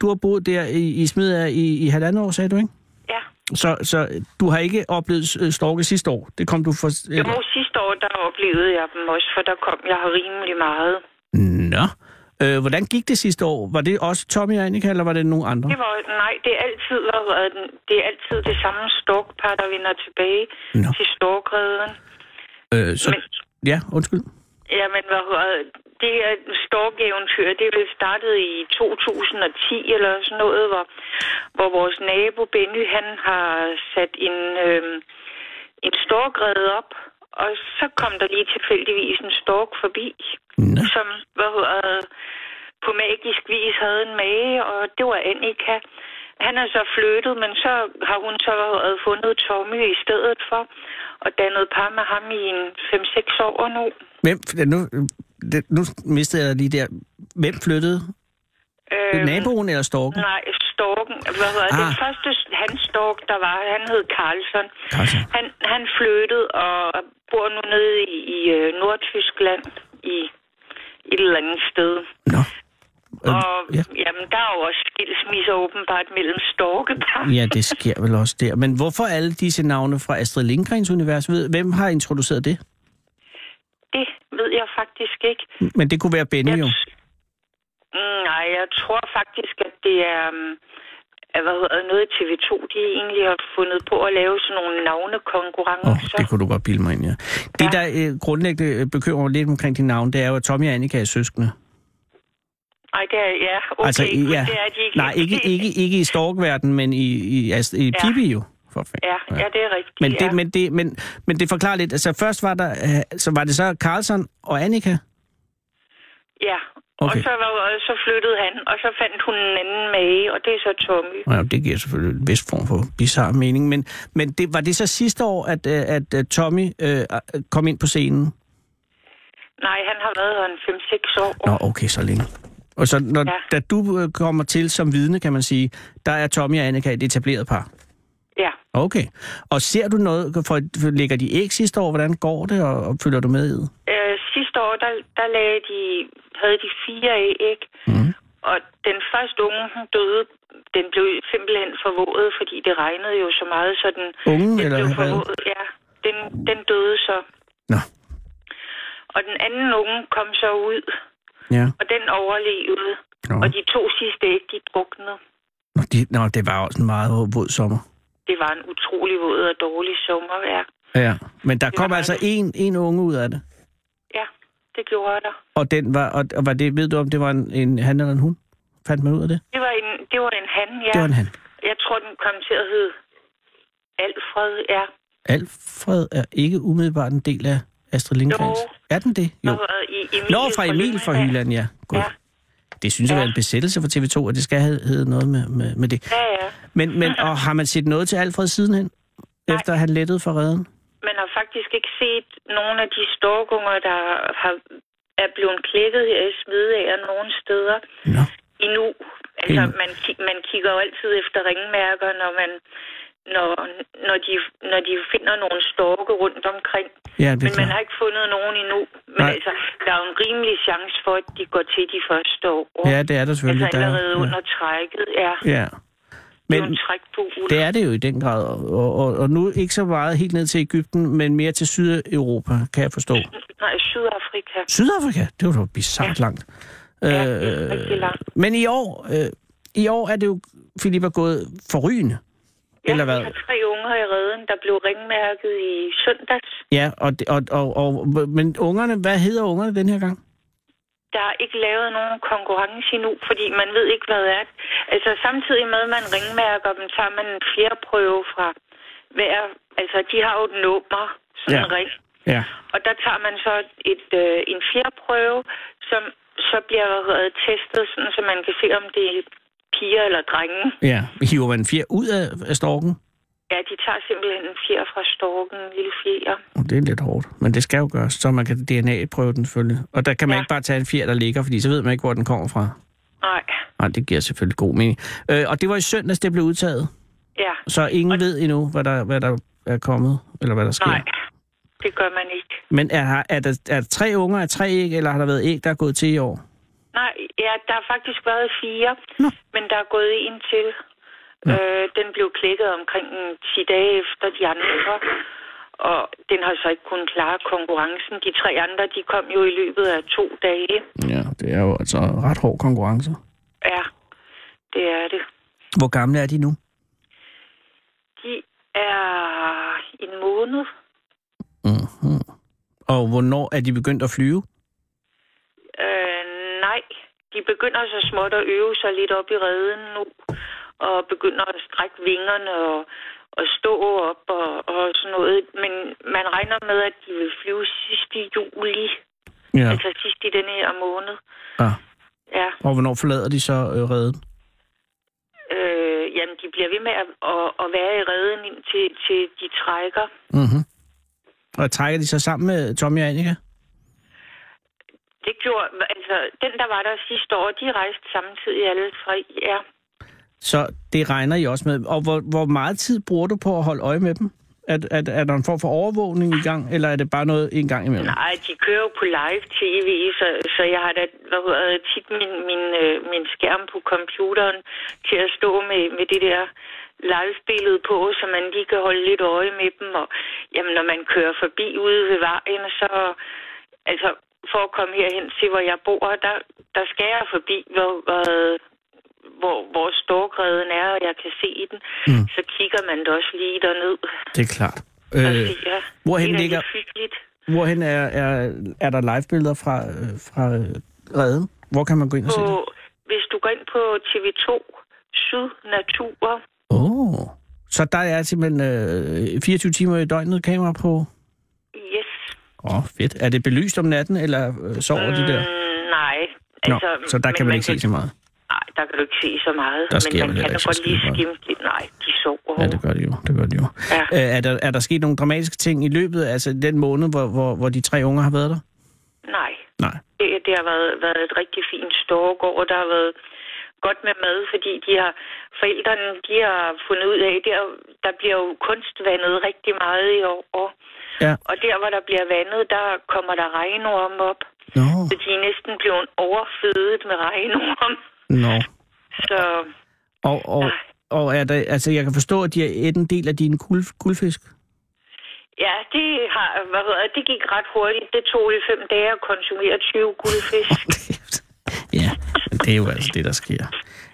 Du har boet der i, i Smidager i, i halvandet år, sagde du, ikke? Ja. Så, så du har ikke oplevet øh, storke sidste år? Det kom du for... Jo, sidste år, der oplevede jeg dem også, for der kom jeg rimelig meget. Nå. Øh, hvordan gik det sidste år? Var det også Tommy og Annika, eller var det nogen andre? Det var, nej, det er altid, hvad det er altid det samme storkpar, der vender tilbage Nå. til storkreden. Øh, så, Men, ja, undskyld. jamen, hvad hedder det her storkeventyr, det blev startet i 2010 eller sådan noget, hvor, hvor vores nabo Benny, han har sat en, øh, en storkrede op, og så kom der lige tilfældigvis en stork forbi, Nå. som hvad hedder, på magisk vis havde en mage, og det var Annika. Han er så flyttet, men så har hun så hedder, fundet Tommy i stedet for, og dannet par med ham i en 5-6 år nu. Hvem, nu, det, nu mistede jeg lige der. Hvem flyttede? Øhm, Naboen eller storken? Nej, storken. Hvad hedder ah. Den første hans stork, der var, han hed Carlson. Carlson. Han, han flyttede og bor nu nede i, i øh, Nordtyskland i et eller andet sted. Nå. Øh, Og ja. jamen, der er jo også skilsmisser åbenbart mellem storkepar. ja, det sker vel også der. Men hvorfor alle disse navne fra Astrid Lindgrens univers? Hvem har introduceret det? Det ved jeg faktisk ikke. Men det kunne være Benny Jeg, jo. Mm, nej, jeg tror faktisk, at det er... at, hvad hedder noget TV2, de egentlig har fundet på at lave sådan nogle navnekonkurrencer. det kunne du godt bilde mig ind, ja. Det, Ja. der øh, grundlæggende øh, bekymrer mig lidt omkring de navne, det er jo, at Tommy og Annika er søskende. Nej, det er, ja, okay, altså, ja. det er de ikke. Nej, ikke, ikke, ikke i storkverden, men i, i, altså, i Ja. Pippi jo. For fanden. Ja, ja, det er rigtigt, Men det, ja. men, det, men, men det forklarer lidt. Altså først var der, øh, så var det så Carlson og Annika? Ja, Okay. og så, var, så flyttede han, og så fandt hun en anden mage, og det er så Tommy. Ja, det giver selvfølgelig en vis form for bizarre mening. Men, men det, var det så sidste år, at, øh, at, at Tommy øh, kom ind på scenen? Nej, han har været her en 5-6 år. Nå, okay, så længe. Og så når, Ja. da du øh, kommer til som vidne, kan man sige, der er Tommy og Annika et etableret par. Ja, Okay. Og ser du noget, for, ligger de æg sidste år? Hvordan går det, og, og følger du med i det? øh, sidste år, der, der lagde de, havde de fire æg, Mhm. og den første unge, hun døde, den blev simpelthen forvåget, fordi det regnede jo så meget, så den, Ungen, den eller blev forvåget. Ja, den, den døde så. Nå, Og den anden unge kom så ud, ja. og den overlevede. Nå. Og de to sidste æg, de druknede. Nå, de, nå, det var også en meget våd sommer. Det var en utrolig våd og dårlig sommervejr. Ja, men der Det kom var altså en, en unge ud af det. Ja, det gjorde der. Og den var, og, og var det, ved du om det var en, en han eller en hun? Fandt man ud af det? Det var en, det var en han, ja. Det var en han. Jeg tror, den kom til at hedde Alfred, ja. Alfred er ikke umiddelbart en del af Astrid Lindgrens. Jo. Er den det? Jo. Og, i Emil Nå, fra Emil fra Hyland, ja. God. Ja. Det synes jeg Ja. er en besættelse for TV2, at det skal have hedde noget med, med, med det. Ja, ja. Men, men og har man set noget til Alfred sidenhen? Efter han lettede for redden? Man har faktisk ikke set nogen af de storkunger, der har, er blevet klækket her i Smidager nogen steder Nå. endnu. Altså, Endnu. man, man kigger jo altid efter ringmærker, når man når, når, de, når de finder nogle storke rundt omkring. Ja, det Men man har ikke fundet nogen endnu. Men Nej. altså, der er jo en rimelig chance for, at de går til de første år. Ja, det er der selvfølgelig. Altså Der er- allerede ja. under trækket, ja. Ja. Det er Men på uld. det er det jo i den grad. Og, og, og nu ikke så meget helt ned til Ægypten, men mere til Sydeuropa, kan jeg forstå. Nej, Sydafrika. Sydafrika, det var da bizarrt langt. Ja, det er rigtig langt. Men i år, øh, i år er det jo, Philip er gået forrygende. Ja, Eller hvad? vi har tre unger i redden, der blev ringmærket i søndags. Ja, og, det- og, og, og, men ungerne, hvad hedder ungerne den her gang? Der er ikke lavet nogen konkurrence endnu, fordi man ved ikke, hvad det er. Altså samtidig med, at man ringmærker dem, tager man en fjerprøve fra hver altså de har jo et nummer, sådan Ja. ring. Ja. Og der tager man så et, øh, en fjerprøve, som så bliver øh, testet, sådan, så man kan se, om det er piger eller drenge. Ja. Hiver man fjer ud af, af storken? Ja, de tager simpelthen en fjer fra storken, en lille fjer. Det er lidt hårdt, men det skal jo gøres, så man kan DNA-prøve den selvfølgelig. Og der kan man Ja. ikke bare tage en fjer, der ligger, fordi så ved man ikke, hvor den kommer fra. Nej, Nej, det giver selvfølgelig god mening. Øh, og det var i søndags, det blev udtaget. ja, Så ingen Og- ved endnu, hvad der, hvad der er kommet, eller hvad der sker. nej. Det gør man ikke. Men er, er, der, er der tre unger af tre æg, eller har der været æg, der er gået til i år? Nej, ja, der har faktisk været fire, Nå. men der er gået en til. Øh, den blev klækket omkring en 10 dage efter de andre, og den har så ikke kunnet klare konkurrencen. De tre andre, de kom jo i løbet af to dage. Ja, det er jo altså ret hård konkurrence. Ja, det er det. Hvor gamle er de nu? De er en måned. Mm-hmm. Og hvornår er de begyndt at flyve? Øh, nej, de begynder så småt at øve sig lidt op i redden nu, og begynder at strække vingerne og, og stå op og, og sådan noget. Men man regner med, at de vil flyve sidst i juli, Ja. ja. altså sidst i denne her måned. Ah. Ja, Og hvornår forlader de så øh, redden? øh, jamen de bliver ved med at, at, at være i redden indtil til de trækker. Mm-hmm. Og trækker de så sammen med Tommy og Annika? Det gjorde, altså den der var der sidste år, de rejste samtidig alle tre, ja. Så det regner I også med. Og hvor, hvor meget tid bruger du på at holde øje med dem? Er, er, er der en form for overvågning i gang, eller er det bare noget en gang imellem? Nej, de kører jo på live-tv, så, så jeg har da hvad hedder, tit min, min, øh, min skærm på computeren til at stå med, med det der live-billede på, så man lige kan holde lidt øje med dem. Og jamen, når man kører forbi ude ved vejen, så... Altså, for at komme herhen til, hvor jeg bor, der, der skal jeg forbi, hvor, hvor, hvor, hvor storkredden er, og jeg kan se den. Mm. Så kigger man da også lige derned. Det er klart. Øh, siger, hvorhen det er ligger- hyggeligt. hvorhen er, er, er der live-billeder fra, øh, fra øh, redden? Hvor kan man gå ind og se det? på, hvis du går ind på TV2 Syd Natur, Åh. Oh. Så der er simpelthen øh, 24 timer i døgnet kamera på? yes. Åh, oh, fedt. Er det belyst om natten, eller øh, sover de der? Mm, nej. Nå, Altså, så der kan man ikke se så meget. Nej, der kan du ikke se så meget. Der men man kan da godt lige lidt. Nej, de sover. Ja, det gør de jo. Det gør de jo. Ja. Øh, er, der, er der sket nogle dramatiske ting i løbet, altså den måned, hvor, hvor, hvor de tre unger har været der? Nej. Nej. Det, det har været, været et rigtig fint storgård, og der har været godt med mad, fordi de har, forældrene de har fundet ud af, der, der bliver jo kunstvandet rigtig meget i år. Ja. Og der, hvor der bliver vandet, der kommer der regnorm op. Nå. Så de er næsten blevet overfødet med regnorm. Nå. Så Og, og, og er der, altså, jeg kan forstå, at de et en del af dine guld, guldfisk. ja, det, har, hvad hedder, det- det gik ret hurtigt. Det tog i fem dage at konsumere 20 guldfisk. ja, det er jo altså det, der sker.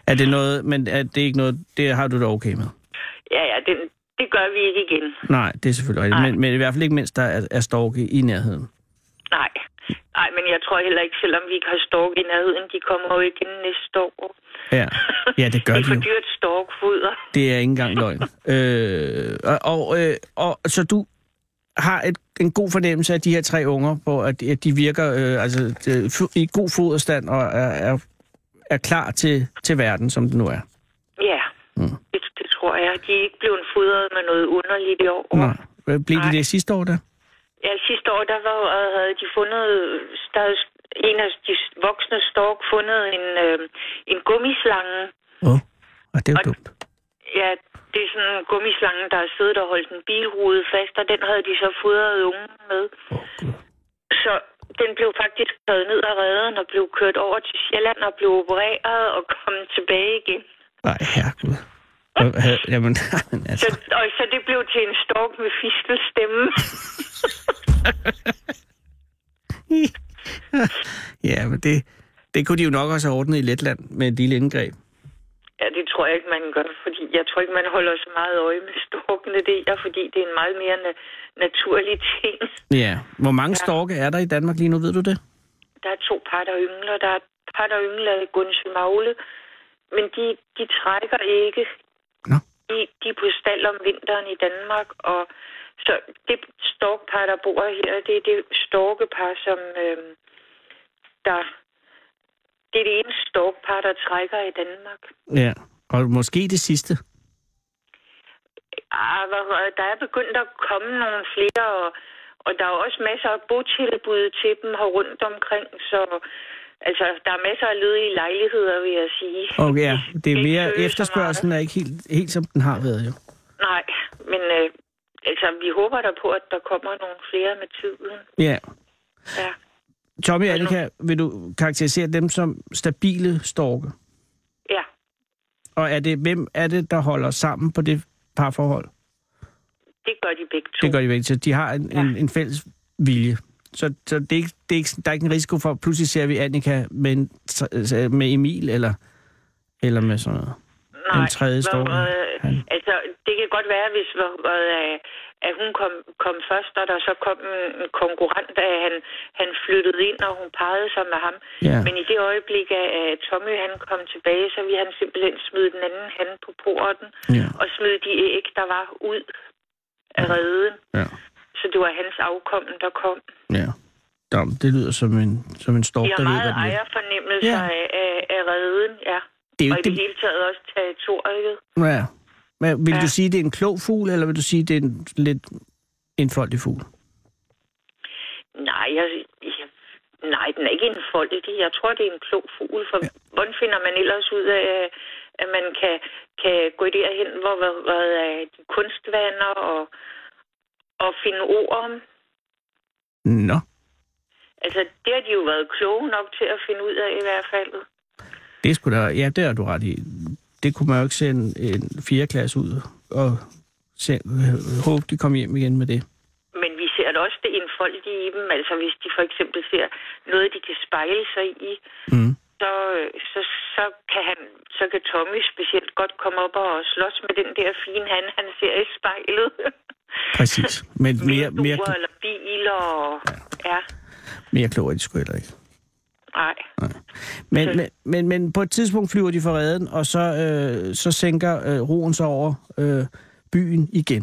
Er det noget, men er det ikke noget, det har du da okay med? Ja, ja, det, det gør vi ikke igen. Nej, det er selvfølgelig rigtigt. Men, men i hvert fald ikke, mens der er, er storke i nærheden. Nej. Nej, men jeg tror heller ikke, selvom vi ikke har stork i nærheden, de kommer jo igen næste år. Ja, ja det gør det de er jo. for dyrt storkfoder. Det er ikke engang løgn. øh, og, og, øh, og så du har et, en god fornemmelse af de her tre unger, hvor at, at de virker øh, altså, øh, i god foderstand og er, er, er klar til, til verden, som den nu er. Ja, mm. det, det tror jeg. De er ikke blevet fodret med noget underligt i år. Nej. Blev de Nej. det sidste år da? Ja, sidste år, der var, øh, havde de fundet, der havde en af de voksne stork fundet en, øh, en gummislange. Åh, oh, og det er jo Og- dumt. Ja, det er sådan en gummislange, der har siddet og holdt en bilrude fast, og den havde de så fodret ungen med. Oh. Så den blev faktisk taget ned af redden og blev kørt over til Sjælland og blev opereret og kom tilbage igen. Nej, herregud. Havde- Jamen, men Så, altså, og så det blev til en stork med fistelstemme. ja, men det, det kunne de jo nok også have ordnet i Letland med et lille indgreb. ja, det tror jeg ikke, man gør, fordi jeg tror ikke, man holder så meget øje med storkene der, fordi det er en meget mere na- naturlig ting. Ja. Hvor mange storke er der i Danmark lige nu, ved du det? Der er to par, der yngler. Der er et par, der yngler i Gunsø Magle, men de, de trækker ikke. Nå. De de, de er på stald om vinteren i Danmark, og så det storkpar, der bor her, det er det storkepar, som øh, der... Det er det eneste storkpar, der trækker i Danmark. Ja, og måske det sidste. Ah, hvor- der er begyndt at komme nogle flere, og, og der er også masser af botilbud til dem her rundt omkring, så altså, der er masser af ledige lejligheder, vil jeg sige. Og ja, det er mere efterspørgselen er ikke helt, helt som den har været jo. Nej, men øh, altså, vi håber da på, at der kommer nogle flere med tiden. Ja. Ja. Tommy Annika, vil du karakterisere dem som stabile storke? Ja. Og er det, hvem er det, der holder sammen på det parforhold? Det gør de begge to. Det gør de begge. Så de har en, ja. en, en fælles vilje. Så, så det er ikke, det er ikke, der er ikke en risiko for, at pludselig ser vi Annika med, en, med Emil, eller, eller med sådan noget. Nej, en tredje storke. øh, Han- Altså, det kan godt være, hvis øh, at hun kom, kom først, og der så kom en en konkurrent, at han, han flyttede ind, og hun pegede sig med ham. Ja. Men i det øjeblik, at Tommy han kom tilbage, så ville han simpelthen smide den anden hand på porten, Ja. og smide de æg, der var ud af reden. Ja. Så det var hans afkom, der kom. Ja. Nå, det lyder som en, som en stork, De har der ved, meget hvad det er. ejerfornemmelse Ja. ja. af, af, af reden, ja. Det er jo og i det det- hele taget også territoriet. Ja. Men vil Ja. du sige, det er en klog fugl, eller vil du sige, det er en lidt enfoldig fugl? Nej, jeg, jeg, nej, den er ikke en foldig. Jeg tror, det er en klog fugl, for ja. hvordan finder man ellers ud af, at man kan, kan gå derhen, hvor, hvor, hvor er de kunstvander og, og finde ord om? Nå. Altså, det har de jo været kloge nok til at finde ud af i hvert fald. Det sgu da, ja, det har du ret i. Det kunne man jo ikke sende en 4. klasse ud og se, håbe, de kom hjem igen med det. Men vi ser da også det enfoldige i dem. Altså, hvis de for eksempel ser noget, de kan spejle sig i, Mm. så, så, så, kan han, så kan Tommy specielt godt komme op og slås med den der fine han, han ser i spejlet. Præcis. Men mere, mere, Vinduer eller biler og... Ja, mere klog er de sgu heller ikke. Nej. Men, men, men, men på et tidspunkt flyver de fra redden, og så, øh, så sænker øh, roen sig over øh, byen igen.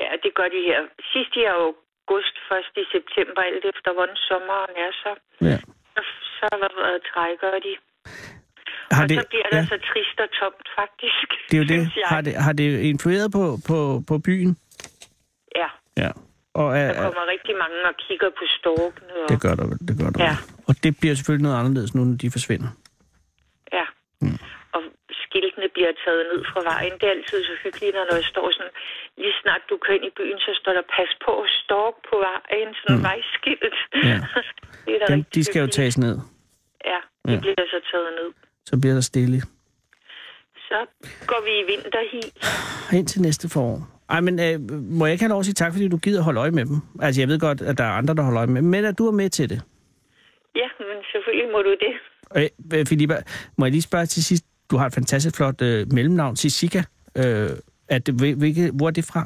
Ja, det gør de her. Sidst i august, først i september, alt efter hvordan sommeren er, så, Ja. så, så hvad, trækker de. Har og det, så bliver det ja, så trist og tomt, faktisk. det er jo det. jeg. Har det, har det influeret på, på, på byen? Ja, Ja. Og er, der er, kommer rigtig mange og kigger på storkene. Og, det gør der vel, det gør der Ja. vel. Og det bliver selvfølgelig noget anderledes nu, når de forsvinder. Ja. Mm. Og skiltene bliver taget ned fra vejen. Det er altid så hyggeligt, når der står sådan, lige snart du kører ind i byen, så står der pas på stork på vejen, sådan mm. vejskilt. Ja. det er Dem, de skal jo hyggeligt. tages ned. Ja, de Ja. bliver så taget ned. Så bliver der stille. Så går vi i vinterhi. Indtil næste forår. Ej, men øh, må jeg ikke have lov at sige tak, fordi du gider holde øje med dem? Altså, jeg ved godt, at der er andre, der holder øje med dem, men at du er med til det. Ja, men selvfølgelig må du det. Øh, øh, Filippa, må jeg lige spørge til sidst? Du har et fantastisk flot øh, mellemnavn, Sissika. Øh, er det, hvilke, hvor er det fra?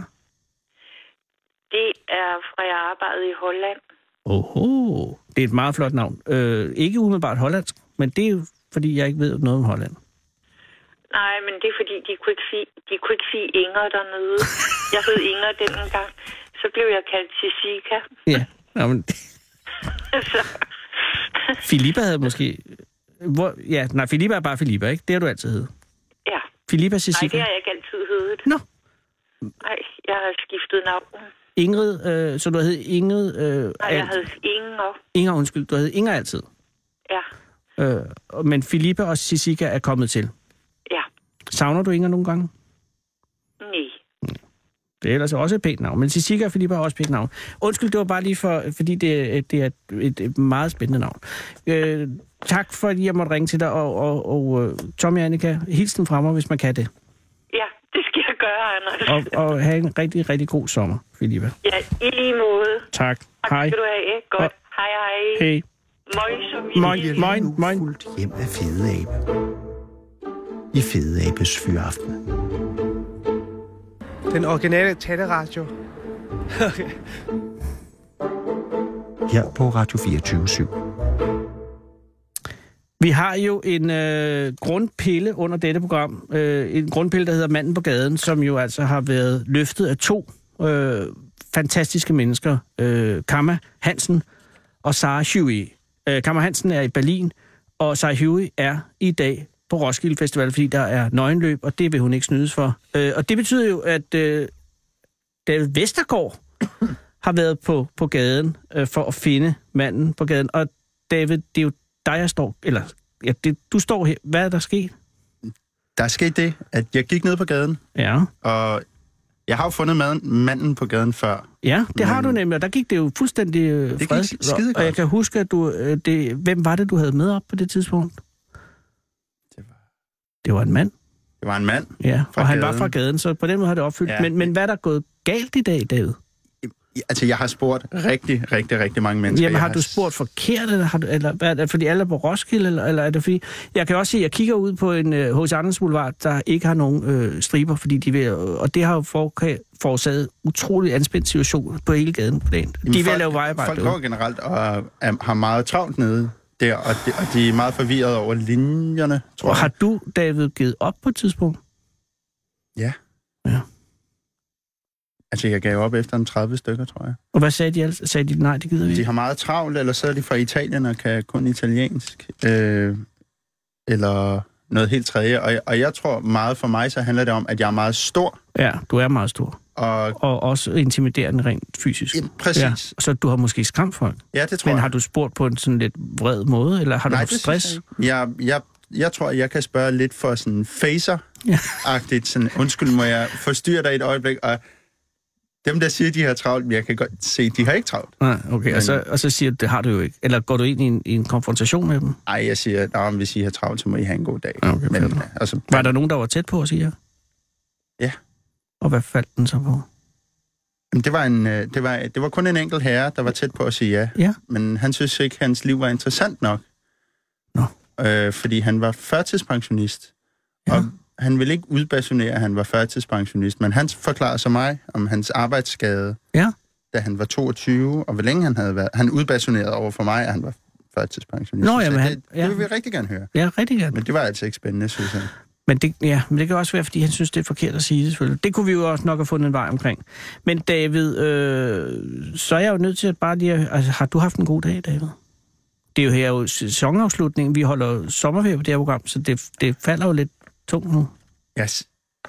Det er fra jeg arbejdede i Holland. Oho, det er et meget flot navn. Øh, ikke umiddelbart hollandsk, men det er jo, fordi jeg ikke ved noget om Holland. Nej, men det er fordi, de kunne ikke sige, de kunne ikke sige Inger dernede. Jeg hed Inger den gang. Så blev jeg kaldt Jessica. Ja, Nå, men, så, Filippa havde måske... Hvor, ja, nej, Filippa er bare Filippa, ikke? Det har du altid hed. ja. Filippa Nej, Sissika. det har jeg ikke altid heddet. Nå. Nej, jeg har skiftet navn. Ingrid, øh, så du hed Ingrid... Øh, Nej, jeg alt- hed Inger. Inger, undskyld, du hed Inger altid. Ja, Øh, men Filippa og Sissika er kommet til. Savner du Inger nogle gange? Nej. Det er ellers også et pænt navn, men Sissika og Filippa er også et pænt navn. Undskyld, det var bare lige for, fordi det, det er et, et meget spændende navn. Øh, tak fordi jeg måtte ringe til dig, og, og, og øh, Tommy og Annika, hils den fremme, hvis man kan det. Ja, det skal jeg gøre, Anders. Og, og have en rigtig, rigtig god sommer, Filippa. Ja, i lige måde. Tak. Tak Hej. skal du have. Godt. Og- Hej, hej. Hej. Møj, som Moin. Moin, moin. fuldt hjem af Fede Abe. I Fede Abes Fyraften. Den originale taleradio. Her på Radio 24 /7. Vi har jo en øh, grundpille under dette program. Øh, en grundpille, der hedder Manden på gaden, som jo altså har været løftet af to øh, fantastiske mennesker. Øh, Kamma Hansen og Sarah Huey. Øh, Kamma Hansen er i Berlin, og Sarah Huey er i dag på Roskilde Festival, fordi der er nøgenløb, og det vil hun ikke snydes for. Øh, og det betyder jo, at øh, David Vestergaard har været på, på gaden øh, for at finde manden på gaden. Og David, det er jo dig, jeg står... Eller, ja, det, du står her. Hvad er der sket? Der er sket det, at jeg gik ned på gaden, Ja. og jeg har jo fundet maden, manden på gaden før. Ja, det har Men- du nemlig, og der gik det jo fuldstændig øh, gik fredeligt. skide Og jeg kan huske, at du... Øh, det, hvem var det, du havde med op på det tidspunkt? Det var- en mand, Det var en mand. ja. Og han var fra gaden, så på den måde har det opfyldt. Ja. Men, men hvad er der gået galt i dag, David? Altså, jeg har spurgt rigtig, rigtig, rigtig mange mennesker. Jamen, Jeg har du spurgt forkert, eller, har du, eller hvad er det, fordi alle er på Roskilde, eller, eller er det fordi... Jeg kan også se, at jeg kigger ud på en øh, H.C. Andersen Boulevard, der ikke har nogen øh, striber, fordi de vil... Og det har jo for, forårsaget utrolig anspændt situation på hele gaden på dagen. De ved at lave vejarbejde. Folk går generelt og er, har meget travlt nede der, og de, og de er meget forvirret over linjerne, tror Og jeg. har du, David, givet op på et tidspunkt? Ja. Ja. Altså, jeg gav op efter en 30 stykker, tror jeg. Og hvad sagde de ellers? Sagde de, nej, det gider vi De har meget travlt, eller så er de fra Italien og kan kun italiensk. Øh, eller noget helt tredje. Og, og jeg tror meget for mig, så handler det om, at jeg er meget stor. Ja, du er meget stor. Og Og også intimiderende rent fysisk. ja, præcis. Ja, så du har måske skræmt folk. ja det tror Men jeg. har du spurgt på en sådan lidt vred måde, eller har du Nej, haft det stress? jeg, ikke. jeg, jeg, jeg tror, jeg kan spørge lidt for sådan facer-agtigt. Sådan, undskyld, må jeg forstyrre dig et øjeblik? Og dem, der siger, de har travlt, jeg kan godt se, de har ikke travlt. Nej, okay. Og Men- så, og så siger du, det har du jo ikke. Eller går du ind i en, i en konfrontation med dem? Ej, jeg siger, at hvis I har travlt, så må I have en god dag. Okay, men, nok. altså, Var der nogen, der var tæt på at sige ja? Ja. Og hvad faldt den så på? Jamen, det, var en, øh, det, var, det var kun en enkelt herre, der var tæt på at sige ja. Ja. Men han synes ikke, hans liv var interessant nok. Nå. Øh, fordi han var førtidspensionist. Ja. Og han ville ikke udbasunere, at han var førtidspensionist, men han forklarede så mig om hans arbejdsskade, Ja. da han var 22, og hvor længe han havde været. Han udbasunerede over for mig, at han var førtidspensionist. Nå, jamen, det, han- det, ja. vil vi rigtig gerne høre. Ja, rigtig gerne. Men det var altså ikke spændende, synes jeg. Men det, ja, men det kan også være, fordi han synes, det er forkert at sige det, selvfølgelig. Det kunne vi jo også nok have fundet en vej omkring. Men David, øh, så er jeg jo nødt til at bare lige... Altså, har du haft en god dag, David? Det er jo her jo sæsonafslutningen. Vi holder sommerferie på det her program, så det, det falder jo lidt tungt nu. Yes.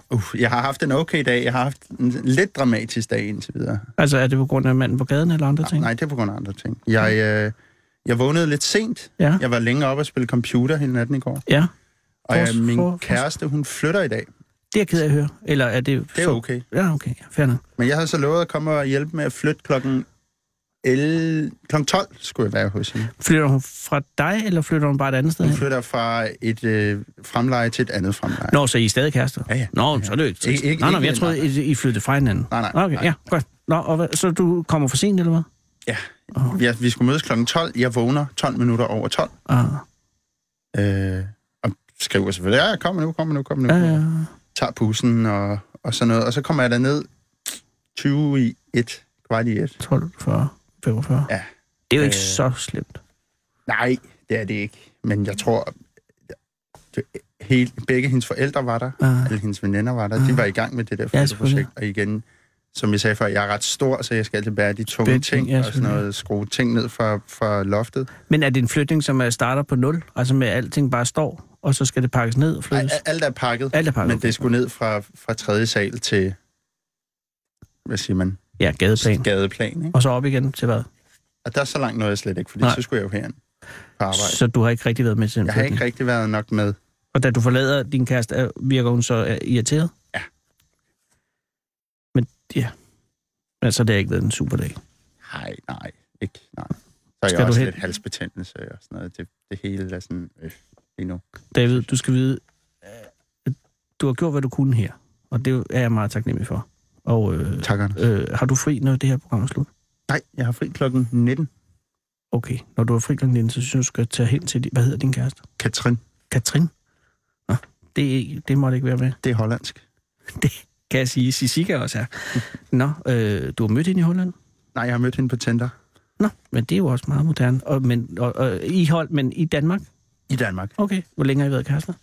Uh, jeg har haft en okay dag. Jeg har haft en lidt dramatisk dag indtil videre. Altså, er det på grund af manden på gaden eller andre ting? Nej, det er på grund af andre ting. Jeg, øh, jeg vågnede lidt sent. Ja, Jeg var længe oppe og spille computer hele natten i går. ja. Og jeg, min for- for- kæreste, hun flytter i dag. Det er jeg ked af at høre. Eller er det... Det er okay. Ja, okay. Fair nok. Men jeg havde så lovet at komme og hjælpe med at flytte klokken 11, klokken 12 skulle jeg være hos hende. Flytter hun fra dig, eller flytter hun bare et andet sted Hun flytter fra et øh, fremleje til et andet fremleje. Nå, så I er stadig kærester? Ja, ja. Nå, så er det ikke. Ikke- nej, nej, jeg troede, I, I flyttede fra hinanden. Nej, nej, Okay, nej. ja, godt. Nå, og hvad, så du kommer for sent, eller hvad? Ja, vi skulle mødes klokken 12. Jeg vågner 12 minutter over 12. Ah, Øh, og skriver selvfølgelig, ja, kom nu, kom nu, kom nu. ja, ja. Tager bussen og, og sådan noget. Og så kommer jeg derned 20 i 1, kvart i 1. 12, 40, 45. Ja. Det er jo ikke Øh. så slemt. Nej, det er det ikke. Men jeg tror, det, hele, begge hendes forældre var der, Ah. alle hendes veninder var der. Ah. De var i gang med det der Ja, flytteprojekt. og igen, som jeg sagde før, jeg er ret stor, så jeg skal altid bære de tunge Bære ting, ja, og sådan noget, skrue ting ned fra, fra loftet. Men er det en flytning, som er starter på 0? Altså med, alting bare står, og så skal det pakkes ned og Ej, flyttes? alt er pakket, Alt er pakket. men det skulle ned fra, fra tredje sal til, hvad siger man, Ja, gadeplan. gadeplan. Ikke? Og så op igen til hvad? Og der er så langt noget jeg slet ikke, fordi Nej. så skulle jeg jo herind på arbejde. Så du har ikke rigtig været med til den Jeg har ikke rigtig været nok med. Og da du forlader din kæreste, er- virker hun så irriteret? Ja. Men ja, altså det har ikke været en super dag. Nej, nej, ikke, nej. Så er Skal jeg du også hen- lidt halsbetændelse og sådan noget. Det, det hele er sådan, øh, lige nu. David, du skal vide, øh, du har gjort, hvad du kunne her. Og det er jeg meget taknemmelig for. Og øh, Tak, Anders. øh, har du fri, når det her program er slut? Nej, jeg har fri klokken 19. Okay, når du er fri kl. 19, så synes jeg, du skal tage hen til, hvad hedder din kæreste? Katrin, Katrin? Nå, det, det måtte ikke være med. det er hollandsk. Kan jeg sige, Sissika også er. Nå, øh, du har mødt hende i Holland? Nej, jeg har mødt hende på Tinder. Nå, men det er jo også meget moderne. Og, men, og, og, i hold, men i Danmark? I Danmark. Okay. Hvor længe har I været kærester?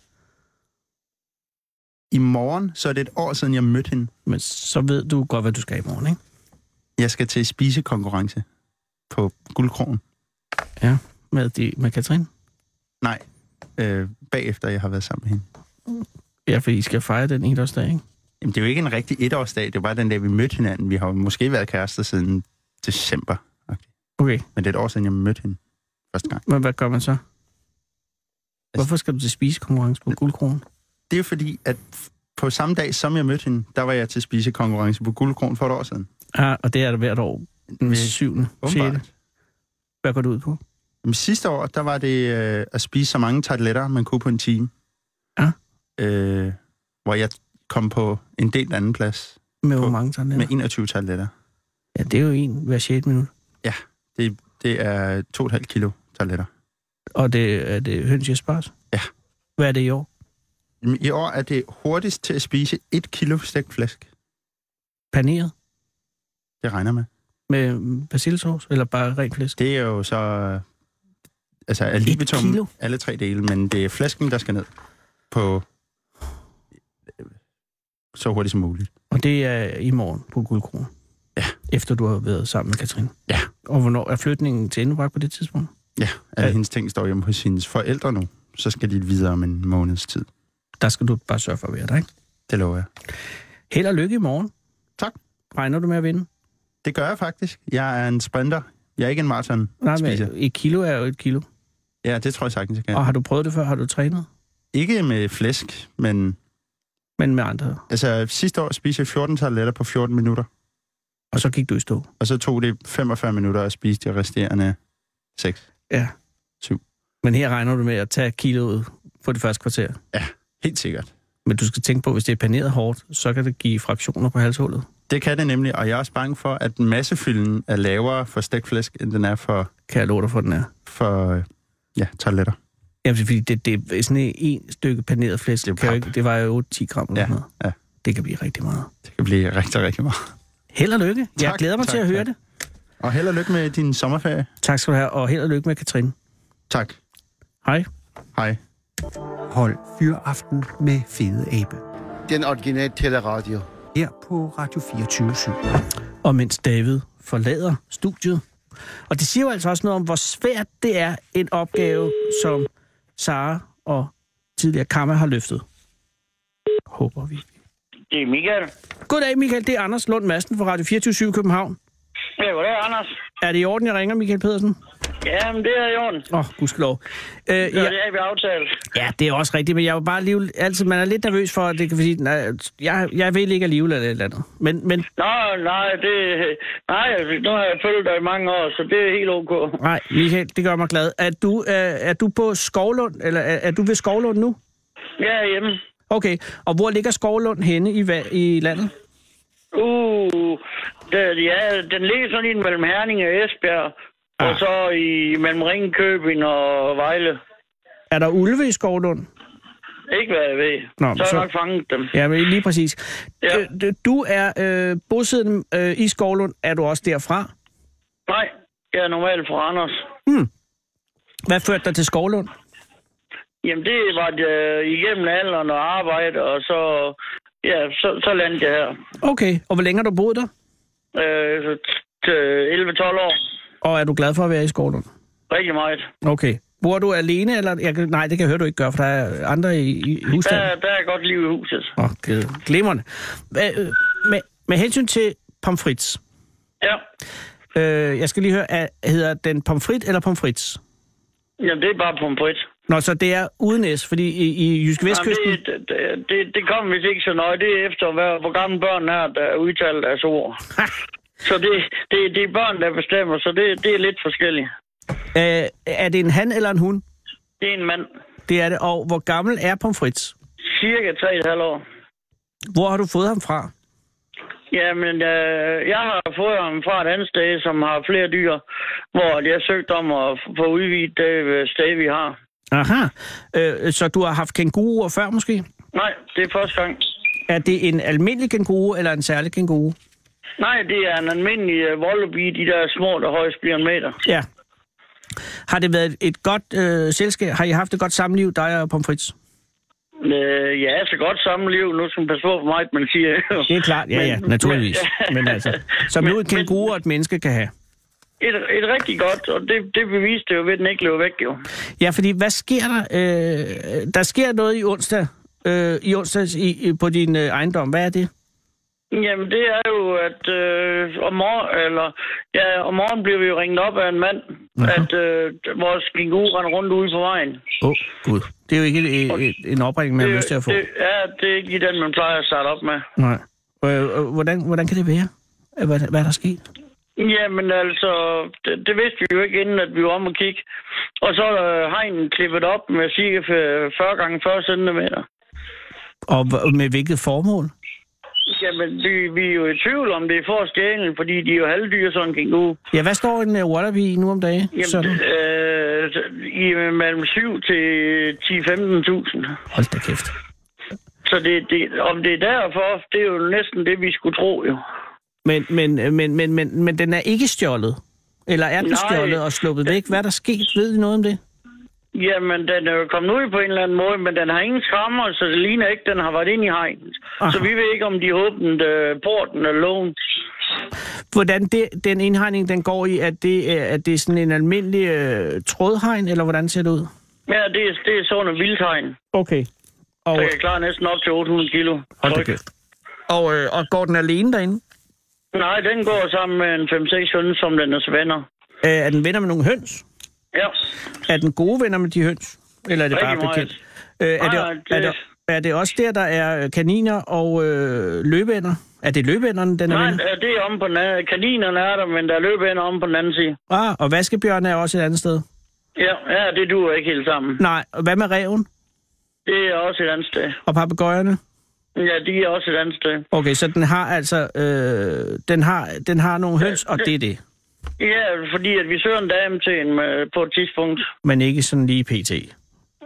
I morgen, så er det et år siden, jeg mødte hende. Men så ved du godt, hvad du skal i morgen, ikke? Jeg skal til spisekonkurrence på Guldkrogen. Ja. Med, de, med Katrine? Nej, øh, bagefter jeg har været sammen med hende. Ja, for I skal fejre den etårsdag, ikke? Jamen, det er jo ikke en rigtig etårsdag. Det er bare den dag, vi mødte hinanden. Vi har jo måske været kærester siden december. Okay. Men det er et år siden, jeg mødte hende første gang. Men hvad gør man så? Hvorfor skal du til spisekonkurrence på Guldkronen? Det er jo fordi, at på samme dag, som jeg mødte hende, der var jeg til spisekonkurrence på Guldkronen for et år siden. Ja, og det er det hvert år. Den 7. 6. Åbenbart. Hvad går du ud på? Jamen, sidste år, der var det øh, at spise så mange tarteletter, man kunne på en time. Ja. Øh, hvor jeg kom på en del anden plads. Med på, hvor mange tarteletter? Med 21 tarteletter. Ja, det er jo en hver 6 minut. Ja, det, det er 2,5 kilo tarteletter. Og det er det høns i spars? Ja. Hvad er det i år? I år er det hurtigst til at spise 1 kilo stegt flæsk. Paneret? Det regner med. Med persillesauce, eller bare rent flæsk? Det er jo så... Altså, er kilo? libitum alle tre dele, men det er flæsken, der skal ned på så hurtigt som muligt. Og det er i morgen på Guldkronen? Ja. Efter du har været sammen med Katrine? Ja. Og hvornår er flytningen til Endebragt på det tidspunkt? Ja, alle Ja. hendes ting står hjemme hos hendes forældre nu. Så skal de videre om en måneds tid. Der skal du bare sørge for at være der, ikke? Det lover jeg. Held og lykke i morgen. Tak. Regner du med at vinde? Det gør jeg faktisk. Jeg er en sprinter. Jeg er ikke en maraton Nej, men et kilo er jo et kilo. Ja, det tror jeg sagtens, jeg kan. Og har du prøvet det før? Har du trænet? Ikke med flæsk, men Men med andre. altså sidste år spiste jeg 14 tarteletter på 14 minutter. Og så gik du i stå. Og så tog det 45 minutter at spise de resterende 6. Ja. Syv. Men her regner du med at tage kiloet på det første kvarter. Helt sikkert. Men du skal tænke på, hvis det er paneret hårdt, så kan det give fraktioner på halshullet. Det kan det nemlig, og jeg er også bange for, at massefylden er lavere for stegt end den er for, Kan jeg love dig for, den er. for ja, tarteletter. Jamen, fordi det, det er sådan en stykke paneret flæsk. Det kan jo pap. ikke, det var jo 10 gram eller Ja, noget. ja. Det kan blive rigtig meget. Det kan blive rigtig, rigtig meget. Held og lykke. Jeg Tak, glæder mig tak, til at høre tak. det. Og held og lykke med din sommerferie. Tak skal du have, og held og lykke med Katrine. Tak. Hej. Hej. Hold Fyraften med Fede Abe. Den originale teleradio. Her på Radio 24 Og mens David forlader studiet. Og det siger jo altså også noget om, hvor svært det er en opgave, som Sara og tidligere Kammer har løftet. Håber vi. Det er Michael. Goddag, Michael. Det er Anders Lund Madsen fra Radio 24 København. Ja, goddag, Anders. Er det i orden, jeg ringer, Michael Pedersen? Ja, men det er i orden. Åh, oh, gudskelov. Øh, Ja, ja, det er vi aftalt. ja, det er også rigtigt, men jeg er jo bare alligevel... Altså, man er lidt nervøs for, at det kan sige... Nej, jeg, jeg vil ikke alligevel eller et eller andet. Men, men Nej, nej, det... Nej, nu har jeg følt dig i mange år, så det er helt ok. nej, Michael, det gør mig glad. Er du, øh, er du på Skovlund, eller er, er du ved Skovlund nu? Jeg er hjemme. Okay, og hvor ligger Skovlund henne i, i landet? Uh, det, ja, den ligger sådan ind mellem Herning og Esbjerg. Ah. Og så i mellem Ringkøbing og Vejle. Er der ulve i Skovlund? Ikke hvad jeg ved. Nå, så har så- jeg nok fanget dem. Ja, men lige præcis. Ja. Øh, du- Du er øh, bosiddende øh, i Skovlund. Er du også derfra? Nej, jeg er normalt fra Randers. Hvad førte dig til Skovlund? Jamen, det var øh, igennem alderen og arbejde, og så... Ja, så, så landede jeg her. Okay, og hvor længe har du boet der? Øh, så t- til 11-12 år. Og er du glad for at være i Skovlund? Rigtig meget. Okay. Bor du alene, eller... Jeg, nej, det kan jeg høre, du ikke gør, for der er andre i, i Der, husstanden. der er godt liv i huset. Åh, oh, glimrende. Hva- øh, Med, med hensyn til pomfrits. Ja. Øh, jeg skal lige høre, er, hedder den pomfrit eller pomfrits? Jamen, det er bare pomfrit. Nå, så det er uden S, fordi i, i Jyske Vestkysten... Jamen, det, det, det, det kommer vist ikke så nøje. Det er efter, hvad, hvor gamle børn er, der udtaler deres ord. så det, det, det er børn, der bestemmer, så det, det er lidt forskelligt. Øh, er det en han eller en hun? Det er en mand. Det er det. Og hvor gammel er pomfrits? Cirka 3,5 år. Hvor har du fået ham fra? Jamen, øh, jeg har fået ham fra et andet sted, som har flere dyr, hvor jeg har søgt om at få udvidet det øh, sted, vi har. Aha. Øh, så du har haft kænguruer før måske? Nej, det er første gang. Er det en almindelig kænguru eller en særlig kænguru? Nej, det er en almindelig uh, wallaby, de der små, der højst bliver en meter. Ja. Har det været et godt øh, selskab? Har I haft et godt samliv, dig og pomfrits? Øh, ja, så godt sammenliv. Nu skal man passe på for mig, man siger. Det er klart, ja, ja, naturligvis. Men altså, som nu et kænguru og et menneske kan have. Et, et rigtig godt, og det, det beviste jo ved, at den ikke løb væk, jo. Ja, fordi hvad sker der? Øh, der sker noget i onsdag, øh, i onsdags i, i, på din øh, ejendom. Hvad er det? Jamen, det er jo, at øh, om, morgen, eller, ja, om morgenen bliver vi jo ringet op af en mand, Aha. at øh, vores kænguru render rundt ude på vejen. Åh, oh, gud. Det er jo ikke et, et, en opringning, man har lyst til at få. Det, ja, det er ikke den, man plejer at starte op med. Nej. Øh, øh, hvordan, hvordan kan det være? Øh, Hvad, hvad er der sket? Jamen altså, det, det vidste vi jo ikke inden, at vi var om at kigge. Og så er der hegnen klippet op med cirka 40 gange 40 cm. Og med hvilket formål? Jamen, vi, vi er jo i tvivl om det er for at stjæle, fordi de er jo halvdyr, sådan en kænguru. Ja, hvad står en uh, wallaby nu om dagen? Jamen, øh, i mellem 7 til 10-15.000. Hold da kæft. Så det, det, om det er derfor, det er jo næsten det, vi skulle tro jo. Men, men, øh, men, men, men, men den er ikke stjålet? Eller er den Nej. stjålet og sluppet væk? Hvad er der sket? Ved I noget om det? Jamen, den er jo kommet ud på en eller anden måde, men den har ingen skrammer, så det ligner ikke, den har været inde i hegnet. Aha. Så vi ved ikke, om de åbnede øh, porten eller lågen. Hvordan det, den indhegning, den går i, at det, er- at det er sådan en almindelig øh, trådhegn, eller hvordan ser det ud? Ja, det er, det er sådan en vildtegn. Okay. Og, Så jeg kan klare næsten op til 800 kilo. hold da. Og, øh, og går den alene derinde? Nej, den går sammen med en 5-6 høns, som den er venner. Øh, er den venner med nogle høns? Ja. Er den gode venner med de høns? Eller er det bare Rigtig meget. bekendt? Øh, er, Nej, det, nej, er, det- det, er det også der, der er kaniner og øh, løbeænder? Er det løbeænderne, den er Nej, venner? det er om på den anden. Kaninerne er der, men der er løbender om på den anden side. Ah, og vaskebjørn er også et andet sted? Ja, ja det duer ikke helt sammen. Nej, og hvad med reven? Det er også et andet sted. Og papegøjerne? Ja, de er også et andet sted. Okay, så den har altså øh, den har, den har nogle høns, og det er det. Ja, fordi at vi søger en dame til en med, på et tidspunkt. Men ikke sådan lige pt.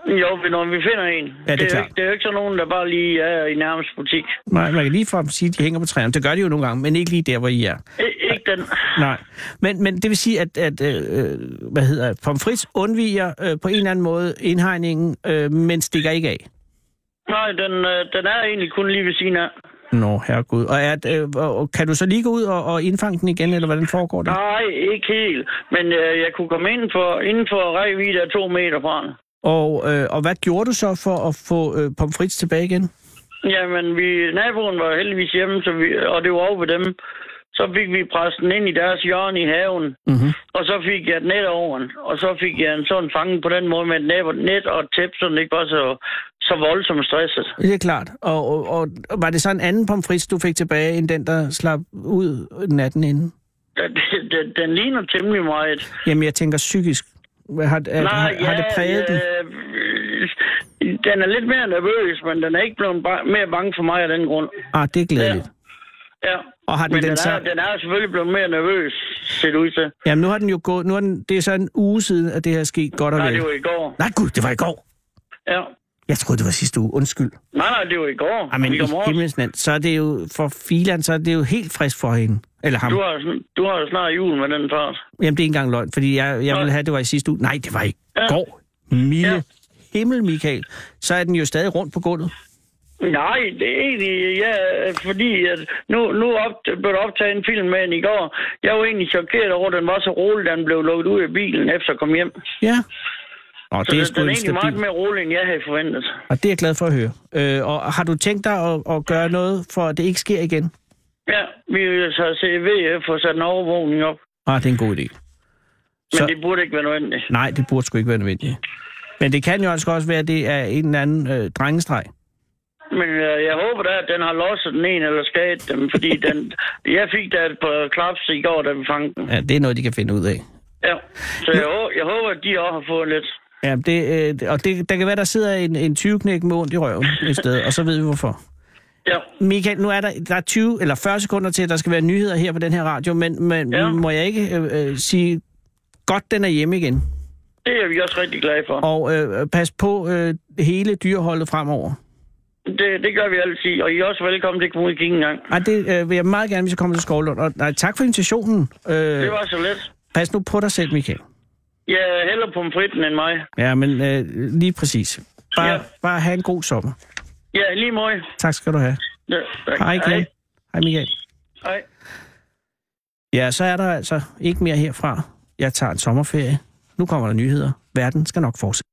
Jo, når vi finder en. Ja, det er jo klart. ikke, det er jo ikke sådan nogen, der bare lige er i nærmeste butik. Nej, man kan lige fra sige, at de hænger på træerne. Det gør de jo nogle gange, men ikke lige der, hvor I er. I, ikke den. Nej, men, men det vil sige, at, at øh, hvad hedder det, pomfrits undviger øh, på en eller anden måde indhegningen, øh, men stikker ikke af. Nej, den, øh, den er egentlig kun lige ved siden af. Nå, herregud. Og, er, øh, kan du så lige gå ud og, og indfange den igen, eller hvordan foregår det? Nej, ikke helt. Men øh, jeg kunne komme ind for, inden for rækkevidde af to meter fra den. Og, øh, og hvad gjorde du så for at få øh, pomfrits tilbage igen? Jamen, vi, naboen var heldigvis hjemme, så vi, og det var over ved dem. Så fik vi presset den ind i deres hjørne i haven, Mm-hmm. og så fik jeg et net over den. Og så fik jeg en sådan fanget på den måde med et net, net og et tæp, så den ikke var så, så voldsomt stresset. Det er klart. Og, og, og var det så en anden pomfrits, du fik tilbage, end den, der slap ud natten inden? Den, den, den ligner temmelig meget. Jamen, jeg tænker psykisk. Har, er, har, har det præget den? øh, den er lidt mere nervøs, men den er ikke blevet ba- mere bange for mig af den grund. Ah, det er glædeligt. Ja. Og har den, Men den, den, så... er, den er selvfølgelig blevet mere nervøs, ser det ud til. Jamen, nu har den jo gået... Nu er den, det er så en uge siden, at det her er sket godt og Nej, vel. det var i går. Nej, gud, det var i går. Ja. Jeg troede, det var sidste uge. Undskyld. Nej, nej, det var i går. Ej, men I i nand, så er det jo for filan, så er det jo helt frisk for hende. Eller ham. Du har, du har jo snart jul med den part. Jamen, det er ikke engang løgn, fordi jeg, jeg ville have, det var i sidste uge. Nej, det var i Ja. går. Milde Ja. himmel, Michael. Så er den jo stadig rundt på gulvet. Nej, det er egentlig, ja, fordi at nu, nu op, blev der optaget en film med den i går. Jeg var egentlig chokeret over, at den var så rolig, da den blev lukket ud af bilen, efter at komme hjem. Ja. Og Så det er sgu den er en egentlig meget mere rolig, end jeg havde forventet. Og det er jeg glad for at høre. Øh, og har du tænkt dig at, at gøre noget, for at det ikke sker igen? Ja, vi vil så se VF og sat en overvågning op. Ah, det er en god idé. Men Så- det burde ikke være nødvendigt. Nej, det burde sgu ikke være nødvendigt. Men det kan jo altså også være, at det er en eller anden øh, drengestreg. Men øh, jeg håber da, at den har losset den ene eller skadet dem, fordi den, jeg fik da et par klaps i går, da vi fangede den. Ja, det er noget, de kan finde ud af. Ja, så jeg, jeg håber, at de også har fået lidt. Ja, det, øh, og det, der kan være, der sidder en, en 20-knæk med ondt i røven et sted, og så ved vi hvorfor. Ja. Michael, nu er der, der er 20 eller 40 sekunder til, at der skal være nyheder her på den her radio, men, men Ja. må jeg ikke øh, øh, sige, godt den er hjemme igen. Det er vi også rigtig glade for. Og øh, pas på øh, hele dyreholdet fremover. Det, det gør vi altid, og I er også velkommen til at komme ud og kigge en gang. Ej, det øh, vil jeg meget gerne, hvis jeg kommer til Skovlund. Og nej, tak for invitationen. Øh, Det var så let. Pas nu på dig selv, Michael. Ja, hellere pomfritten end mig. Ja, men øh, lige præcis. Bare, Ja. bare have en god sommer. Ja, lige måde. Tak skal du have. Ja, tak. Hej igen. Hej Michael. Hej. Ja, så er der altså ikke mere herfra. Jeg tager en sommerferie. Nu kommer der nyheder. Verden skal nok fortsætte.